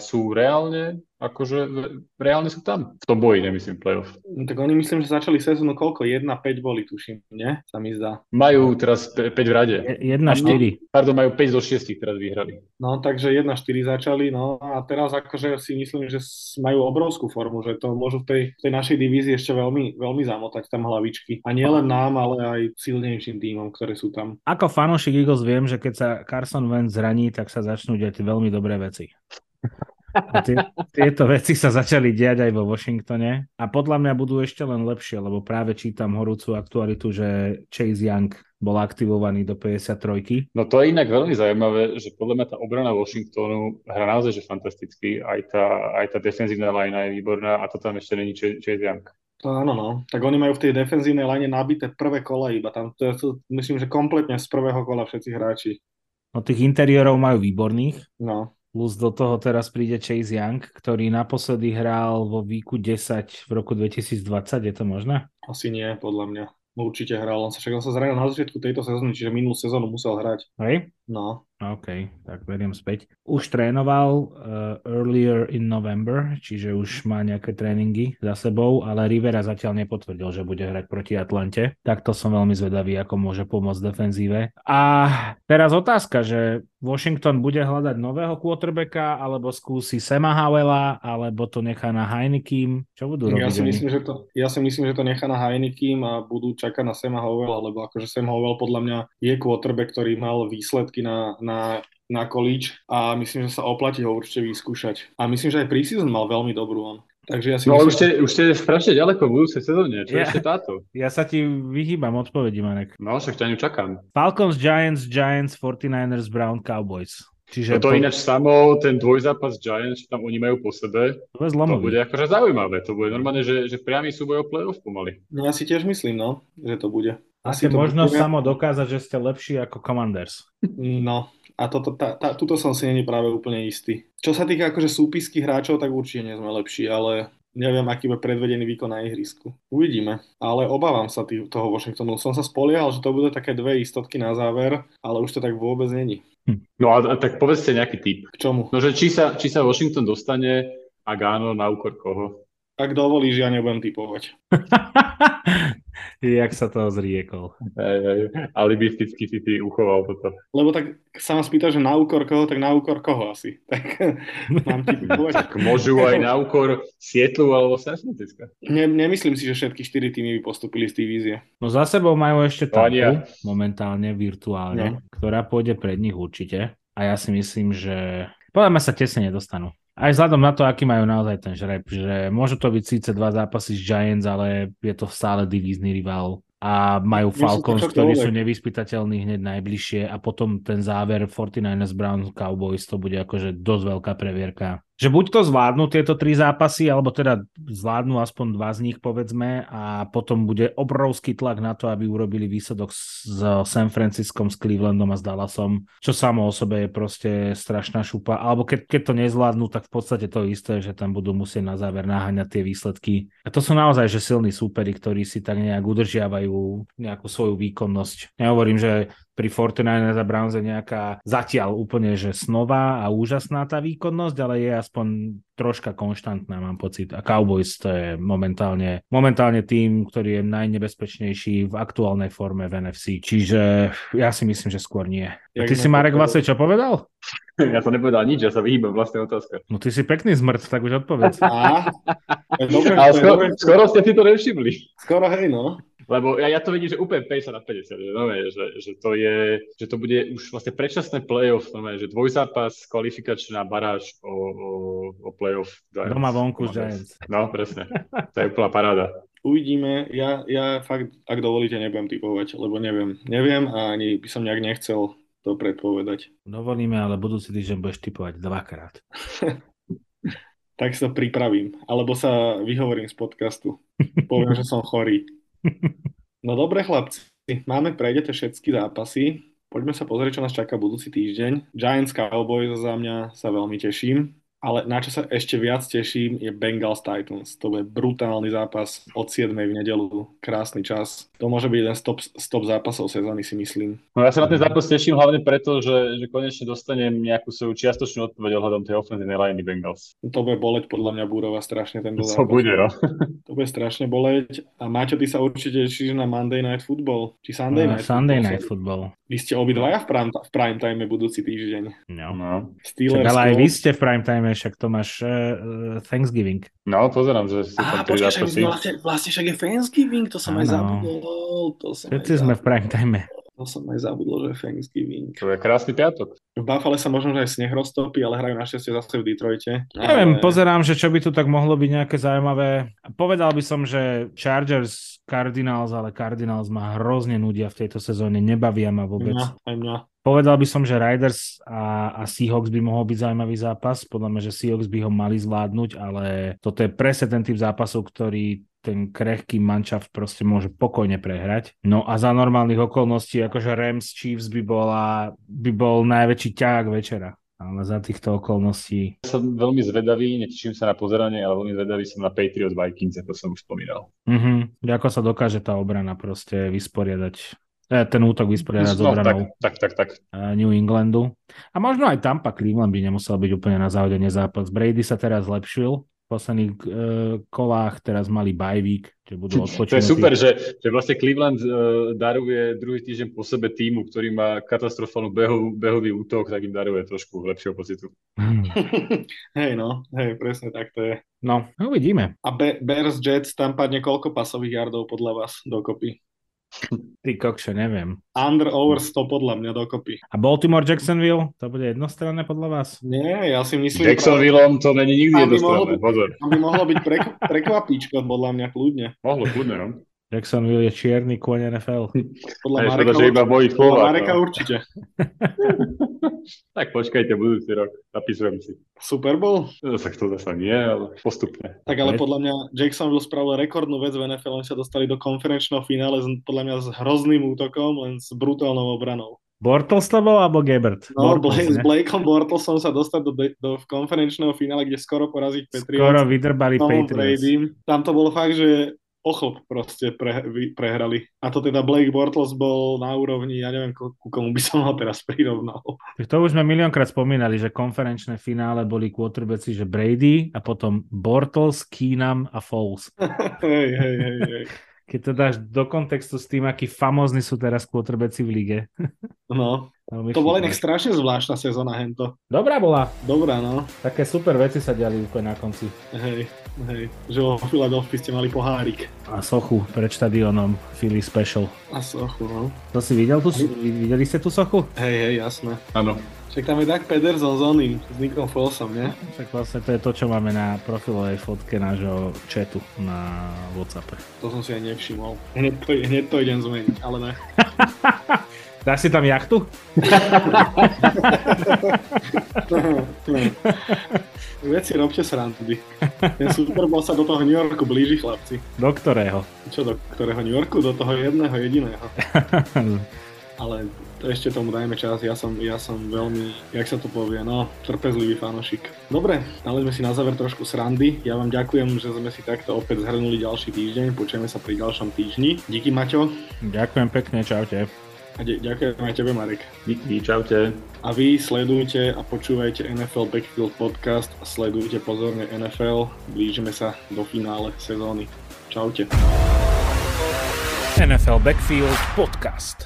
sú reálne akože reálne sú tam. V tom boji, nemyslím, playoff. No, tak oni myslím, že začali sezónu koľko? 1-5 boli, tuším, nie? Sa mi zdá. Majú teraz 5 v rade. 1-4. Pardon, majú 5 zo 6 teraz vyhrali. No, takže 1-4 začali, no a teraz akože si myslím, že majú obrovskú formu, že to môžu v tej, v tej našej divízii ešte veľmi, veľmi zamotať tam hlavičky. A nie len nám, ale aj silnejším týmom, ktoré sú tam. Ako fanúšik Eagles viem, že keď sa Carson Wentz zraní, tak sa začnú diať veľmi dobré veci. A tie, tieto veci sa začali diať aj vo Washingtone a podľa mňa budú ešte len lepšie, lebo práve čítam horúcu aktualitu, že Chase Young bol aktivovaný do 53. No to je inak veľmi zaujímavé, že podľa mňa tá obrana Washingtonu hrá naozaj že fantasticky, aj tá, aj tá defenzívna linea je výborná a to tam ešte není Chase Young. To áno, no. Tak oni majú v tej defenzívnej line nabité prvé kola iba. Tam to je, myslím, že kompletne z prvého kola všetci hráči. No tých interiérov majú výborných. No. Plus do toho teraz príde Chase Young, ktorý naposledy hral vo výku 10 v roku 2020, je to možné? Asi nie, podľa mňa. Určite hral, on sa však on sa zranil na začiatku tejto sezóny, čiže minulú sezónu musel hrať. Hej? No, OK, tak beriem späť. Už trénoval uh, earlier in November, čiže už má nejaké tréningy za sebou, ale Rivera zatiaľ nepotvrdil, že bude hrať proti Atlante. Takto som veľmi zvedavý, ako môže pomôcť defenzíve. A teraz otázka, že Washington bude hľadať nového quarterbacka, alebo skúsi Sema Howella, alebo to nechá na Heinekim? Čo budú robiť? Ja si, myslím, že to, ja si myslím, že to nechá na Heinekim a budú čakať na Sema Howella, lebo akože Sam Howell podľa mňa je quarterback, ktorý mal výsledky na, na na kolíč a myslím, že sa oplatí ho určite vyskúšať. A myslím, že aj preseason mal veľmi dobrú on. Takže ja si no myslím, už ste, už ste strašne ďaleko v budúcej sezóne. Čo ja, ešte táto? Ja sa ti vyhýbam odpovedí, Marek. No, však ťa čakám. Falcons, Giants, Giants, 49ers, Brown, Cowboys. Čiže no to po... ináč samo, ten dvojzápas Giants, čo tam oni majú po sebe, to, to bude akože zaujímavé. To bude normálne, že, že priamy súboj o playoff pomaly. No ja si tiež myslím, no, že to bude. Asi to možnosť bude... samo dokázať, že ste lepší ako Commanders. No, a toto, tá, tá, tuto som si není práve úplne istý. Čo sa týka akože súpisky hráčov, tak určite nie sme lepší, ale neviem, aký bude predvedený výkon na ihrisku. Uvidíme, ale obávam sa tý, toho Washingtonu. Som sa spoliehal, že to budú také dve istotky na záver, ale už to tak vôbec není. No a, a tak povedzte nejaký typ. K čomu? No, že či sa, či sa Washington dostane, a áno, na úkor koho? Ak dovolíš, ja nebudem typovať. Jak sa to zriekol. Hej, hej, alibisticky si ty uchoval toto. Lebo tak sa ma spýta, že na úkor koho, tak na úkor koho asi. Tak mám typovať. tak môžu aj na úkor Sietlu alebo San Francisco. Ne, nemyslím si, že všetky štyri týmy by postupili z divízie. No za sebou majú ešte Tampu, ja. momentálne virtuálne, no. ktorá pôjde pred nich určite. A ja si myslím, že podľa mňa sa tesne nedostanú. Aj vzhľadom na to, aký majú naozaj ten žreb, že môžu to byť síce dva zápasy s Giants, ale je to stále divízny rival. A majú Falcons, ktorí sú nevyspytateľní hneď najbližšie. A potom ten záver 49ers Browns Cowboys to bude akože dosť veľká previerka že buď to zvládnu tieto tri zápasy, alebo teda zvládnu aspoň dva z nich, povedzme, a potom bude obrovský tlak na to, aby urobili výsledok s San Franciscom, s Clevelandom a s Dallasom, čo samo o sebe je proste strašná šupa. Alebo keď, keď to nezvládnu, tak v podstate to isté, že tam budú musieť na záver naháňať tie výsledky. A to sú naozaj že silní súperi, ktorí si tak nejak udržiavajú nejakú svoju výkonnosť. Nehovorím, že pri 49ers a Browns je nejaká zatiaľ úplne, že snová a úžasná tá výkonnosť, ale je aspoň troška konštantná, mám pocit. A Cowboys to je momentálne, momentálne tým, ktorý je najnebezpečnejší v aktuálnej forme v NFC. Čiže ja si myslím, že skôr nie. A ty si, Marek, vlastne čo povedal? Ja som nepovedal nič, ja sa vyhýbam vlastnej otázke. No ty si pekný zmrt, tak už odpovedz. dobre, Ale skoro, skoro ste si to nevšimli. Skoro hej, no. Lebo ja, ja to vidím, že úplne 50 na 50, že, no, že, že, to je, že to bude už vlastne predčasné playoff, no, že dvojzápas, kvalifikačná baráž o, o, o playoff. Giants. Doma vonku z Giants. No, presne. To je úplná paráda. Uvidíme. Ja, ja fakt, ak dovolíte, nebudem typovať, lebo neviem. Neviem a ani by som nejak nechcel to predpovedať. Dovolíme, ale budúci týždeň budeš typovať dvakrát. tak sa pripravím. Alebo sa vyhovorím z podcastu. Poviem, že som chorý. No dobre chlapci, máme prejdete všetky zápasy. Poďme sa pozrieť, čo nás čaká budúci týždeň. Giants Cowboys za mňa sa veľmi teším. Ale na čo sa ešte viac teším je Bengals Titans. To bude brutálny zápas od 7. v nedelu. Krásny čas. To môže byť jeden z top, z top zápasov sezóny, si myslím. No ja sa na ten zápas teším hlavne preto, že, že konečne dostanem nejakú svoju čiastočnú odpoveď ohľadom tej ofenzívnej liney Bengals. To bude boleť podľa mňa Búrova strašne ten zápas. To bude, no. To bude strašne boleť. A Maťo, ty sa určite tešíš na Monday Night Football. Či Sunday uh, Night Sunday Football. Night Football. Vy ste obidvaja v prime, v prime time budúci týždeň. No. no. Steelers, ale aj vy ste v prime time, však to máš uh, Thanksgiving. No, pozerám, že sú tam zápasy. Vlastne, vlastne však je Thanksgiving, to som ano. aj zabudol. To som Všetci sme v prime time. To som aj zabudol, že Thanksgiving. To je krásny piatok. V Buffale sa možno že aj sneh roztopí, ale hrajú našťastie zase v Detroite. Neviem, ale... pozerám, že čo by tu tak mohlo byť nejaké zaujímavé. Povedal by som, že Chargers Cardinals, ale Cardinals ma hrozne nudia v tejto sezóne, nebavia ma vôbec. Mňa, aj mňa. Povedal by som, že Riders a, a Seahawks by mohol byť zaujímavý zápas. Podľa mňa, že Seahawks by ho mali zvládnuť, ale toto je presne ten typ zápasov, ktorý ten krehký mančaft proste môže pokojne prehrať. No a za normálnych okolností, akože Rams Chiefs by, bola, by bol najväčší ťah večera. Ale za týchto okolností... Som veľmi zvedavý, neteším sa na pozeranie, ale veľmi zvedavý som na Patriots Vikings, ako som už spomínal. Mm-hmm. Ako sa dokáže tá obrana proste vysporiadať ten útok vysporiadať s No, obranou tak, tak, tak, tak. e, New Englandu. A možno aj Tampa Cleveland by nemusel byť úplne na záhodenie zápas. Brady sa teraz zlepšil v posledných e, kolách, teraz mali bye week, že budú To je odpočinutí. super, že, že vlastne Cleveland uh, daruje druhý týždeň po sebe týmu, ktorý má katastrofálnu behovú, behový útok, tak im daruje trošku lepšieho pocitu. Hmm. hej, no, hej, presne tak to je. No, uvidíme. A Be- Bears Jets tam padne koľko pasových yardov podľa vás dokopy? Ty kokšo, neviem. Under over 100 podľa mňa dokopy. A Baltimore Jacksonville? To bude jednostranné podľa vás? Nie, ja si myslím, Jacksonvilleom to není nikdy by jednostranné, mohlo- pozor. Tam by mohlo byť prek- prekvapíčko, podľa mňa kľudne. Mohlo, kľudne, no. Jacksonville je čierny kôň NFL. Podľa Hej, Mareka, škoda, že iba bojí podľa Slovák, Mareka no. určite. Tak počkajte, budúci rok, zapisujem si. Super Bowl? No, tak to zase nie, ale postupne. Tak ale podľa mňa Jacksonville spravil rekordnú vec v NFL, oni sa dostali do konferenčného finále podľa mňa s hrozným útokom, len s brutálnou obranou. Bortles to bol alebo Gebert? No, Bortles, Blake, s? Blakeom Bortlesom sa dostať do, do konferenčného finále, kde skoro porazí Patriots. Skoro vydrbali Patriots. Bradym. Tam to bolo fakt, že ochlp proste pre, prehrali. A to teda Blake Bortles bol na úrovni, ja neviem, ko- ku komu by som ho teraz prirovnal. To už sme miliónkrát spomínali, že konferenčné finále boli quarterbacki, že Brady a potom Bortles, Keenum a Foles. hej, hej, hej, hej. Keď to dáš do kontextu s tým, akí famózni sú teraz quarterbacki v lige. No, to bola inak strašne zvláštna sezóna hento. Dobrá bola. Dobrá, no. Také super veci sa diali úplne na konci. Hej, hej. Že vo Philadelphia ste mali pohárik. A sochu pred štadionom Philly Special. A sochu, no. To si videl tu? Videli ste tú sochu? Hej, hej, jasné. Áno. Však tam je Doug Pederson s oným, s Nickom Folesom, nie? Však vlastne to je to, čo máme na profilovej fotke nášho chatu na Whatsappe. To som si aj nevšimol. Hneď to, hneď to idem zmeniť, ale ne. Dáš si tam jachtu? Veci robte srandy. Ten Super Bowl sa do toho New Yorku blíži, chlapci. Do ktorého? Čo do ktorého New Yorku? Do toho jedného, jediného. Ale ešte tomu dajme čas, ja som, ja som veľmi, jak sa to povie, no, trpezlivý fanošik. Dobre, dali sme si na záver trošku srandy. Ja vám ďakujem, že sme si takto opäť zhrnuli ďalší týždeň. Počujeme sa pri ďalšom týždni. Díky Maťo Ďakujem pekne, čaute. a de- ďakujem aj tebe Marek. Díky, čaute. A vy sledujte a počúvajte NFL Backfield podcast sledujte pozorne NFL. Blížime sa do finále sezóny. Čaute. NFL Backfield Podcast.